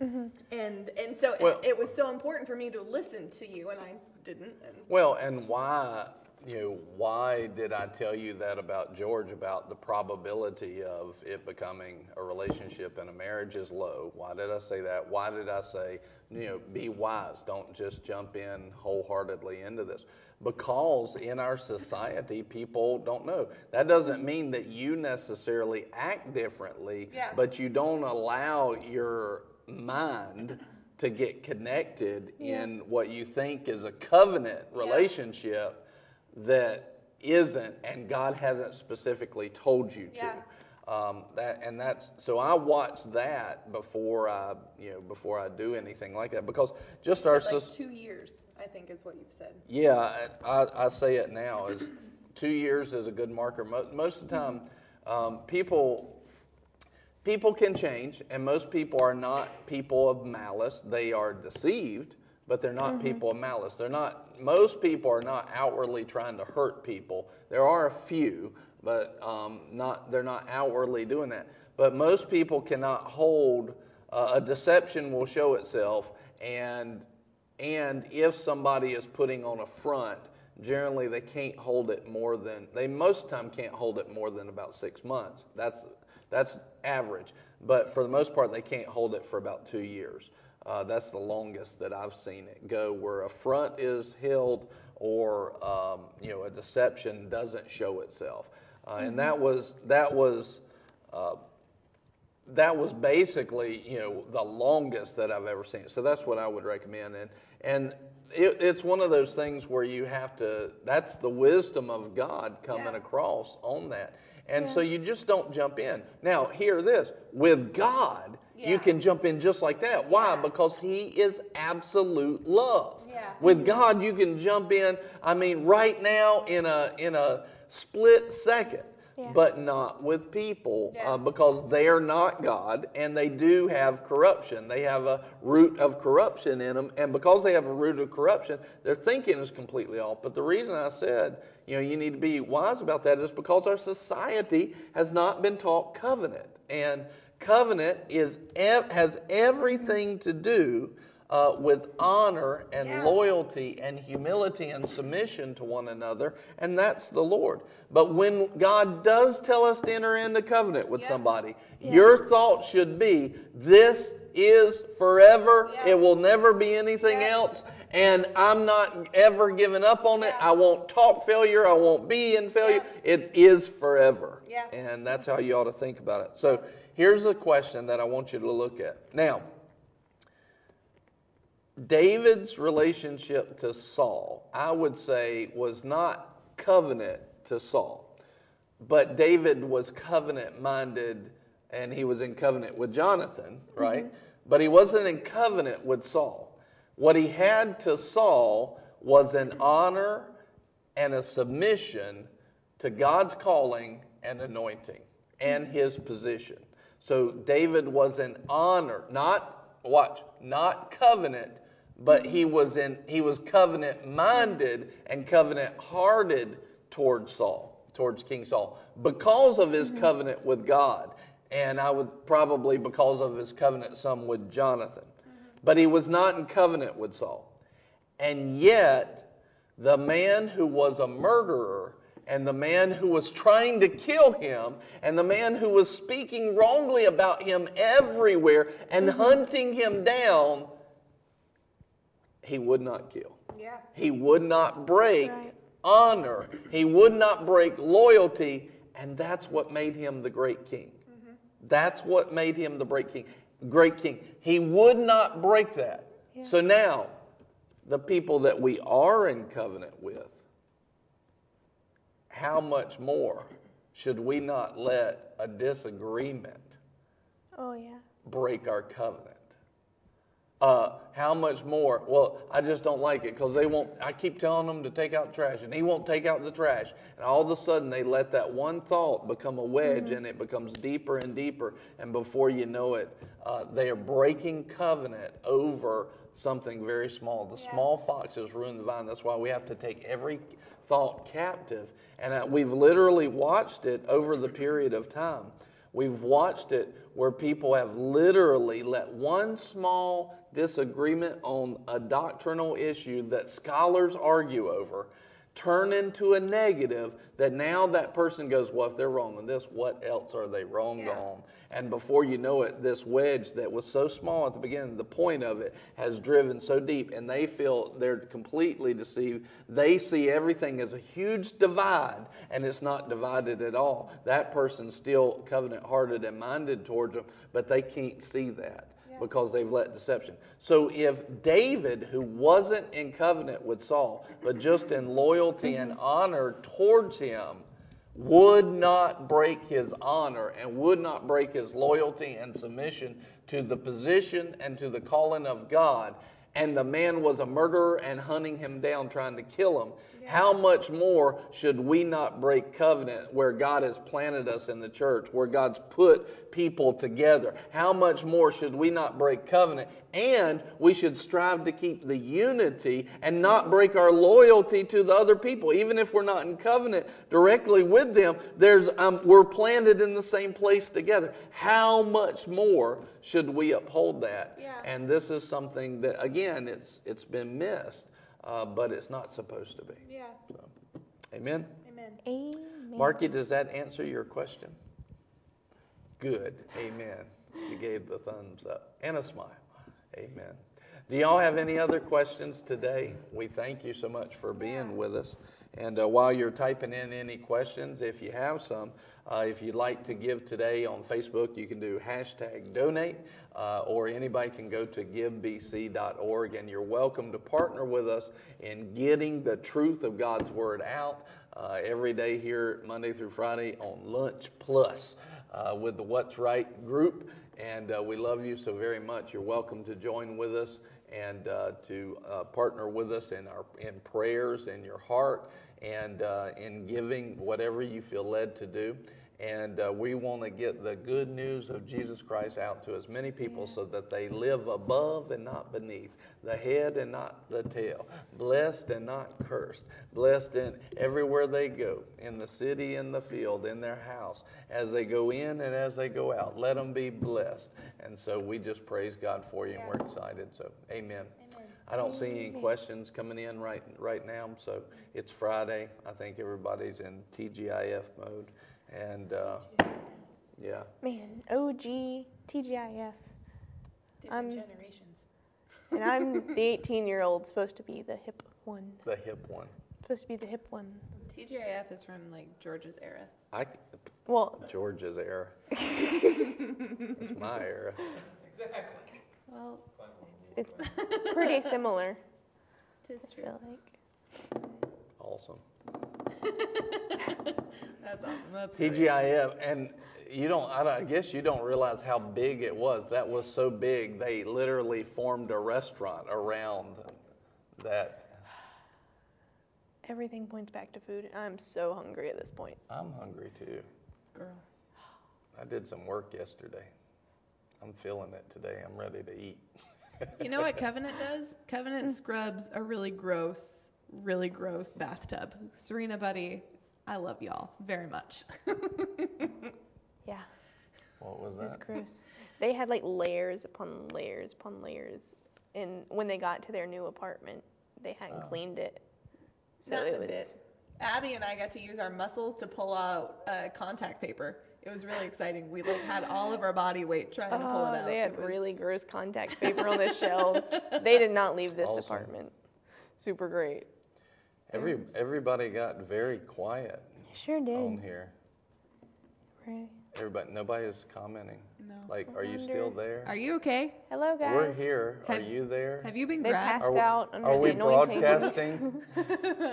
Mm-hmm. and and so Well- it, it was so important for me to listen to you and i didn't and Well, and why, you know, why did I tell you that about George about the probability of it becoming a relationship and a marriage is low? Why did I say that? Why did I say, you know, be wise? Don't just jump in wholeheartedly into this. Because in our society, people don't know. That doesn't mean that you necessarily act differently, Yeah. but you don't allow your mind to get connected in what you think is a covenant relationship that isn't and God hasn't specifically told you to. Yeah. Um, that and that's so I watch that before I you know before I do anything like that because just our like two years i think is what you've said yeah, I, I say it now is two years is a good marker. Most, most of the time, um, people people can change, and most people are not people of malice. They are deceived, but they're not people of malice. They're not. Most people are not outwardly trying to hurt people. There are a few, but um, not. They're not outwardly doing that. But most people cannot hold. Uh, a deception will show itself, and and if somebody is putting on a front, generally they can't hold it more than they most time can't hold it more than about six months. That's that's average. But for the most part, they can't hold it for about two years. Uh, that's the longest that I've seen it go, where a front is held or um, you know a deception doesn't show itself. uh, and that was that was. Uh, that was basically, you know, the longest that I've ever seen. So that's what I would recommend. And and it, it's one of those things where you have to. That's the wisdom of God coming Yeah. across on that. And so you just don't jump in. Now, hear this: with God, you can jump in just like that. Why? Yeah. Because He is absolute love. Yeah. With God, you can jump in. I mean, right now in a in a split second. Yeah. But not with people Yeah. uh, because they are not God and they do have corruption. They have a root of corruption in them. And because they have a root of corruption, their thinking is completely off. But the reason I said, you know, you need to be wise about that is because our society has not been taught covenant. And covenant is has everything to do uh, with honor and Yeah. loyalty and humility and submission to one another, and that's the Lord. But when God does tell us to enter into covenant with Yeah. somebody, your thought should be, This is forever. Yeah. It will never be anything Yeah. else. And I'm not ever giving up on it. Yeah. I won't talk failure. I won't be in failure. Yeah. It is forever. Yeah. And that's how you ought to think about it. So here's a question that I want you to look at. Now, David's relationship to Saul, I would say, was not covenant to Saul, but David was covenant minded and he was in covenant with Jonathan, mm-hmm. right? But he wasn't in covenant with Saul. What he had to Saul was an honor and a submission to God's calling and anointing and his position. So David was in honor, not watch, not covenant, but he was in he was covenant minded and covenant hearted towards Saul, towards King Saul, because of his mm-hmm. covenant with God. And I would probably because of his covenant some with Jonathan. Mm-hmm. But he was not in covenant with Saul. And yet, the man who was a murderer and the man who was trying to kill him and the man who was speaking wrongly about him everywhere and mm-hmm. hunting him down, he would not kill. Yeah. He would not break Right. honor. He would not break loyalty. And that's what made him the great king. Mm-hmm. That's what made him the great king. Great king. He would not break that. So now, the people that we are in covenant with, how much more should we not let a disagreement Oh yeah. break our covenant. Uh, how much more? Well, I just don't like it because they won't. I keep telling them to take out the trash, and he won't take out the trash. And all of a sudden, they let that one thought become a wedge, and it becomes deeper and deeper. And before you know it, uh, they are breaking covenant over something very small. The Yeah. small foxes ruin the vine. That's why we have to take every thought captive. And uh, we've literally watched it over the period of time. We've watched it where people have literally let one small disagreement on a doctrinal issue that scholars argue over turn into a negative that now that person goes, Well, if they're wrong on this, what else are they wrong Yeah. on? And before you know it, this wedge that was so small at the beginning, the point of it has driven so deep, and they feel they're completely deceived. They see everything as a huge divide, and it's not divided at all. That person's still covenant hearted and minded towards them, but they can't see that because they've let deception. So if David, who wasn't in covenant with Saul, but just in loyalty and honor towards him, would not break his honor and would not break his loyalty and submission to the position and to the calling of God, and the man was a murderer and hunting him down, trying to kill him, how much more should we not break covenant where God has planted us in the church, where God's put people together? How much more should we not break covenant? And we should strive to keep the unity and not break our loyalty to the other people. Even if we're not in covenant directly with them, there's, um, we're planted in the same place together. How much more should we uphold that? Yeah. And this is something that, again, it's, it's been missed, uh, but it's not supposed to be. Yeah. So, amen. Amen. Amen. Marky, does that answer your question? Good. Amen. She gave the thumbs up and a smile. Amen. Do y'all have any other questions today? We thank you so much for being with us. And uh, while you're typing in any questions, if you have some, uh, if you'd like to give today on Facebook, you can do hashtag donate, uh, or anybody can go to givebc.org, and you're welcome to partner with us in getting the truth of God's Word out uh, every day here, Monday through Friday, on Lunch Plus uh, with the What's Right group. And uh, we love you so very much. You're welcome to join with us and uh, to partner with us in our in prayers in your heart and uh, in giving whatever you feel led to do. And uh, we want to get the good news of Jesus Christ out to as many people so that they live above and not beneath, the head and not the tail, blessed and not cursed, blessed in everywhere they go, in the city, in the field, in their house, as they go in and as they go out. Let them be blessed. And so we just praise God for you, and we're excited. So, amen. I don't see any questions coming in right right now. So it's Friday. I think everybody's in TGIF mode, and uh, yeah, Man, OG TGIF. Different I'm- generations. And I'm the 18 year old supposed to be the hip one. the hip one. Supposed to be the hip one. TGIF is from like George's era. I Well, George's era. it's my era. Exactly. Well, it's pretty similar. tis I feel like. Awesome. That's awesome. That's great. TGIF, and you don't, I, don't, I guess you don't realize how big it was. That was so big, they literally formed a restaurant around that. Everything points back to food. I'm so hungry at this point. I'm hungry too. Girl. I did some work yesterday. I'm feeling it today. I'm ready to eat. You know what Covenant does? Covenant scrubs a really gross, really gross bathtub. Serena, buddy, I love y'all very much. Yeah, What was that? it's that? gross. They had like layers upon layers upon layers. And when they got to their new apartment, they hadn't Oh. cleaned it. So Not it a was. bit. Abby and I got to use our muscles to pull out uh, contact paper. It was really exciting. We like had all of our body weight trying to pull it Oh, out. they had It was- really gross contact paper on the shelves. They did not leave this Awesome. apartment. Super great. Every, everybody got very quiet Sure did. on here. Right. Everybody, nobody is commenting. No. Like, I are you still there? Are you okay? Hello, guys. We're here. Are you there? Have you been They grabbed? passed Are, out under are we the anointing broadcasting?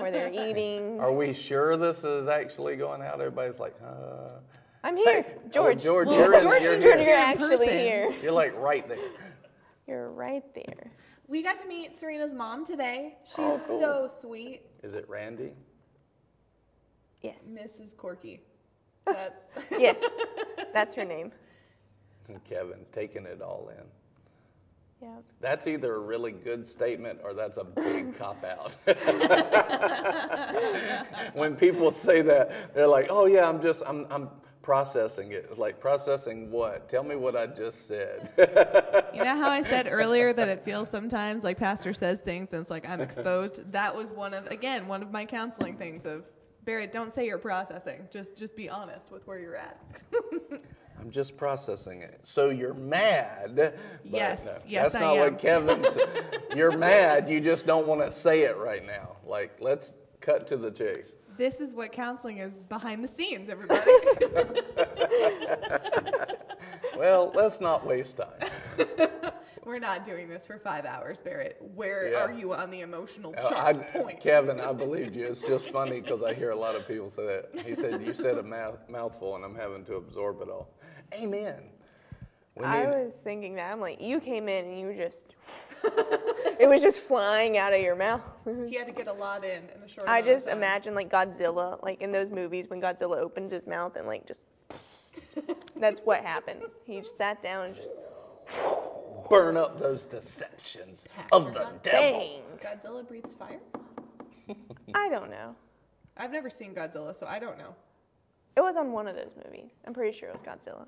where they're eating. Are we sure this is actually going out? Everybody's like, uh. I'm here, Hey, oh, George. George, Well, you're, in, George you're is here. You're here in actually person. here. You're like right there. You're right there. We got to meet Serena's mom today. She's Oh, cool. so sweet, Is it Randy? Yes. Mrs. Corky. That's yes. That's her name. Kevin taking it all in. Yeah. That's either a really good statement or that's a big cop out. when people say that, they're like, "Oh yeah, I'm just I'm I'm processing it." It's like processing what? Tell me what I just said. You know how I said earlier that it feels sometimes like pastor says things and it's like I'm exposed? That was one of again, one of my counseling things of Barrett, don't say you're processing. Just just be honest with where you're at. I'm just processing it. So you're mad. Yes, no, yes, That's I not am. what Kevin said. You're mad. You just don't want to say it right now. Like, let's cut to the chase. This is what counseling is behind the scenes, everybody. Well, let's not waste time. We're not doing this for five hours, Barrett. Where Yeah. are you on the emotional Uh, chart I, point? Kevin, I believed you. It's just funny because I hear a lot of people say that. He said, You said a mouth, mouthful, and I'm having to absorb it all. Amen. We I need, was thinking that. I'm like, you came in and you just, it was just flying out of your mouth. He had to get a lot in in a short I just time. imagine like Godzilla, like in those movies when Godzilla opens his mouth and like just, that's what happened. He just sat down and just, burn up those deceptions of the devil. bang. Godzilla breathes fire? I don't know. I've never seen Godzilla, so I don't know. It was on one of those movies. I'm pretty sure it was Godzilla.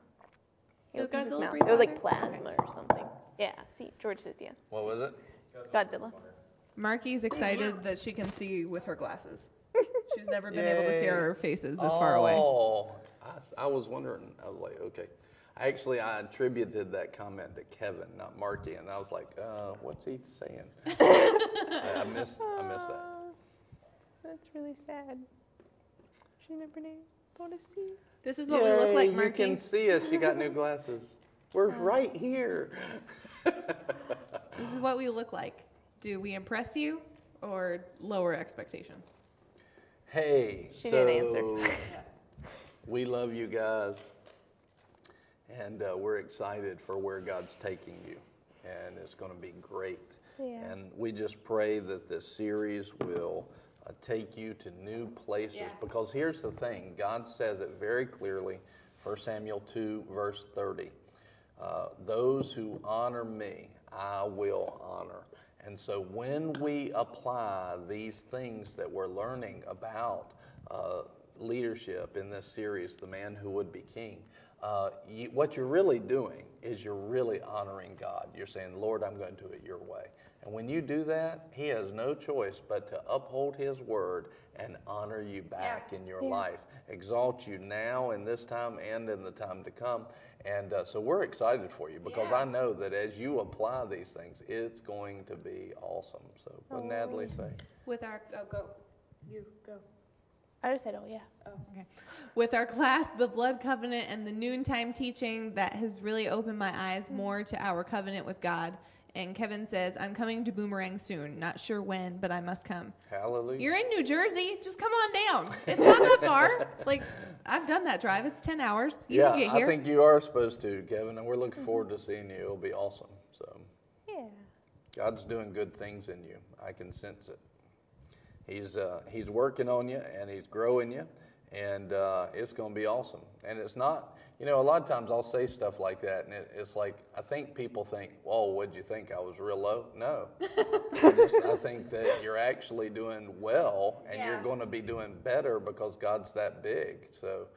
He Does opens his Godzilla mouth. breathe It was like fire? plasma or something. Yeah. See, George says yeah. What was it? Godzilla. Marky's excited that she can see with her glasses. She's never been able to see Yay. our faces this far away. Oh, I, s- I was wondering. I was like, okay. Actually, I attributed that comment to Kevin, not Marky, and I was like, uh, what's he saying? I, I missed. I missed that. That's really sad. She never knew. able to see. This is what we look like, Yay, Marky. You can see us. She got new glasses. We're right here. This is what we look like. Do we impress you or lower expectations? Hey, She so didn't answer. we love you guys, and uh, we're excited for where God's taking you, and it's going to be great. Yeah. And we just pray that this series will uh, take you to new places. Yeah. Because here's the thing God says it very clearly, 1 Samuel 2, verse 30. Uh, Those who honor me, I will honor. And so when we apply these things that we're learning about uh, leadership in this series, The Man Who Would Be King, uh, you, what you're really doing is you're really honoring God. You're saying, Lord, I'm going to do it your way. And when you do that, He has no choice but to uphold His word and honor you back in your Yeah. life, exalt you now in this time and in the time to come. And uh, so we're excited for you because Yeah. I know that as you apply these things, it's going to be awesome. So, what did Natalie say? With our oh go, you go. I just said, oh yeah. Oh, okay. With our class, the blood covenant and the noontime teaching, that has really opened my eyes more to our covenant with God. And Kevin says, I'm coming to Boomerang soon. Not sure when, but I must come. Hallelujah. You're in New Jersey. Just come on down. It's not that far. Like, I've done that drive. It's 10 hours. You yeah, can get here. I think you are supposed to, Kevin, and we're looking forward to seeing you. It'll be awesome. So, Yeah. God's doing good things in you. I can sense it. He's uh, He's working on you and He's growing you, and uh, it's going to be awesome. And it's not, you know, a lot of times I'll say stuff like that, and it, it's like I think people think, "Whoa, what'd you think? I was real low." No, I, just, I think that you're actually doing well, and Yeah. you're going to be doing better because God's that big. So,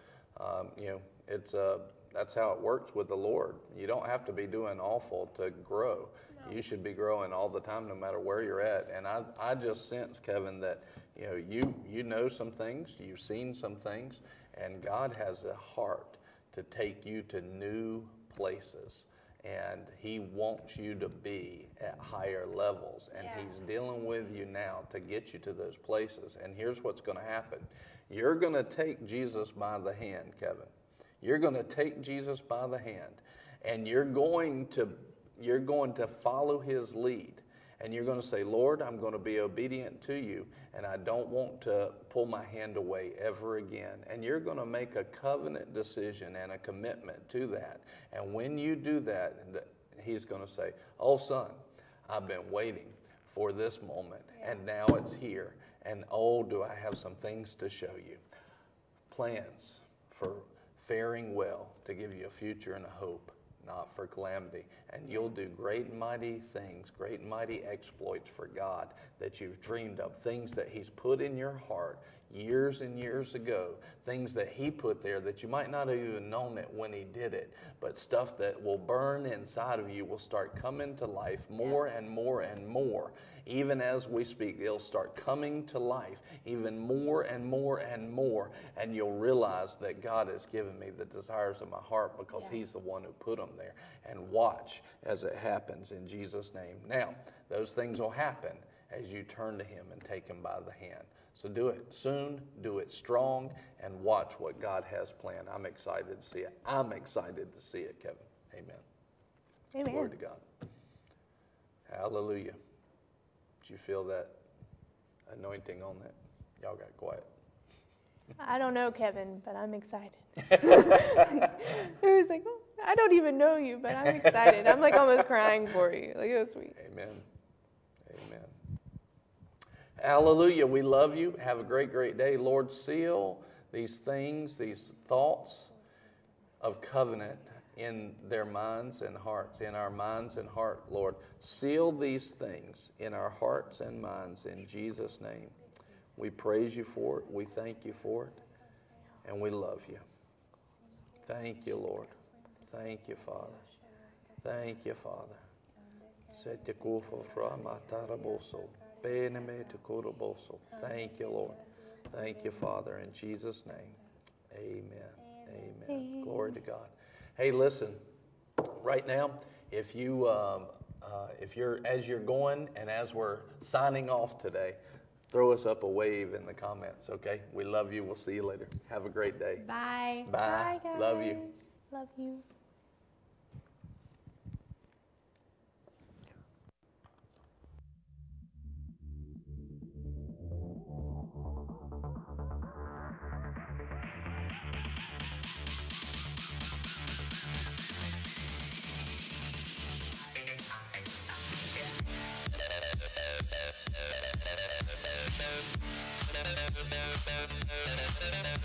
um, you know, it's uh, that's how it works with the Lord. You don't have to be doing awful to grow. You should be growing all the time, no matter where you're at. And I, I just sense, Kevin, that you know you you know some things, you've seen some things, and God has a heart to take you to new places. And He wants you to be at higher levels, and Yeah. He's dealing with you now to get you to those places. And here's what's going to happen: you're going to take Jesus by the hand, Kevin. You're going to take Jesus by the hand, and you're going to you're going to follow his lead. And you're going to say, Lord, I'm going to be obedient to you, and I don't want to pull my hand away ever again. And you're going to make a covenant decision and a commitment to that. And when you do that, he's going to say, Oh, son, I've been waiting for this moment, and now it's here. And oh, do I have some things to show you plans for faring well to give you a future and a hope, not for calamity. And you'll do great and mighty things, great and mighty exploits for God that you've dreamed of, things that He's put in your heart years and years ago, things that He put there that you might not have even known it when He did it, but stuff that will burn inside of you will start coming to life more and more and more. Even as we speak, it'll start coming to life even more and more and more. And you'll realize that God has given me the desires of my heart because He's the one who put them there. And watch as it happens in Jesus' name. Now, those things will happen as you turn to Him and take Him by the hand. So do it soon, do it strong, and watch what God has planned. I'm excited to see it. I'm excited to see it, Kevin. Amen. Amen. Glory to God. Hallelujah. Did you feel that anointing on that? Y'all got quiet. I don't know, Kevin, but I'm excited. it was like, oh, I don't even know you, but I'm excited. I'm like almost crying for you. Like it was sweet. Amen. Hallelujah. We love you. Have a great, great day. Lord, seal these things, these thoughts of covenant in their minds and hearts, in our minds and heart, Lord. Seal these things in our hearts and minds in Jesus' name. We praise you for it. We thank you for it. And we love you. Thank you, Lord. Thank you, Father. Thank you, Father. Setikufo frama taraboso. Thank you, Lord. Thank you, Father. In Jesus' name, amen. Amen. Glory to God. Hey, listen. Right now, if you um, uh, if you're as you're going and as we're signing off today, throw us up a wave in the comments, okay? We love you. We'll see you later. Have a great day. Bye. Bye. Bye, guys. Love you. Love you. Thank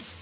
you.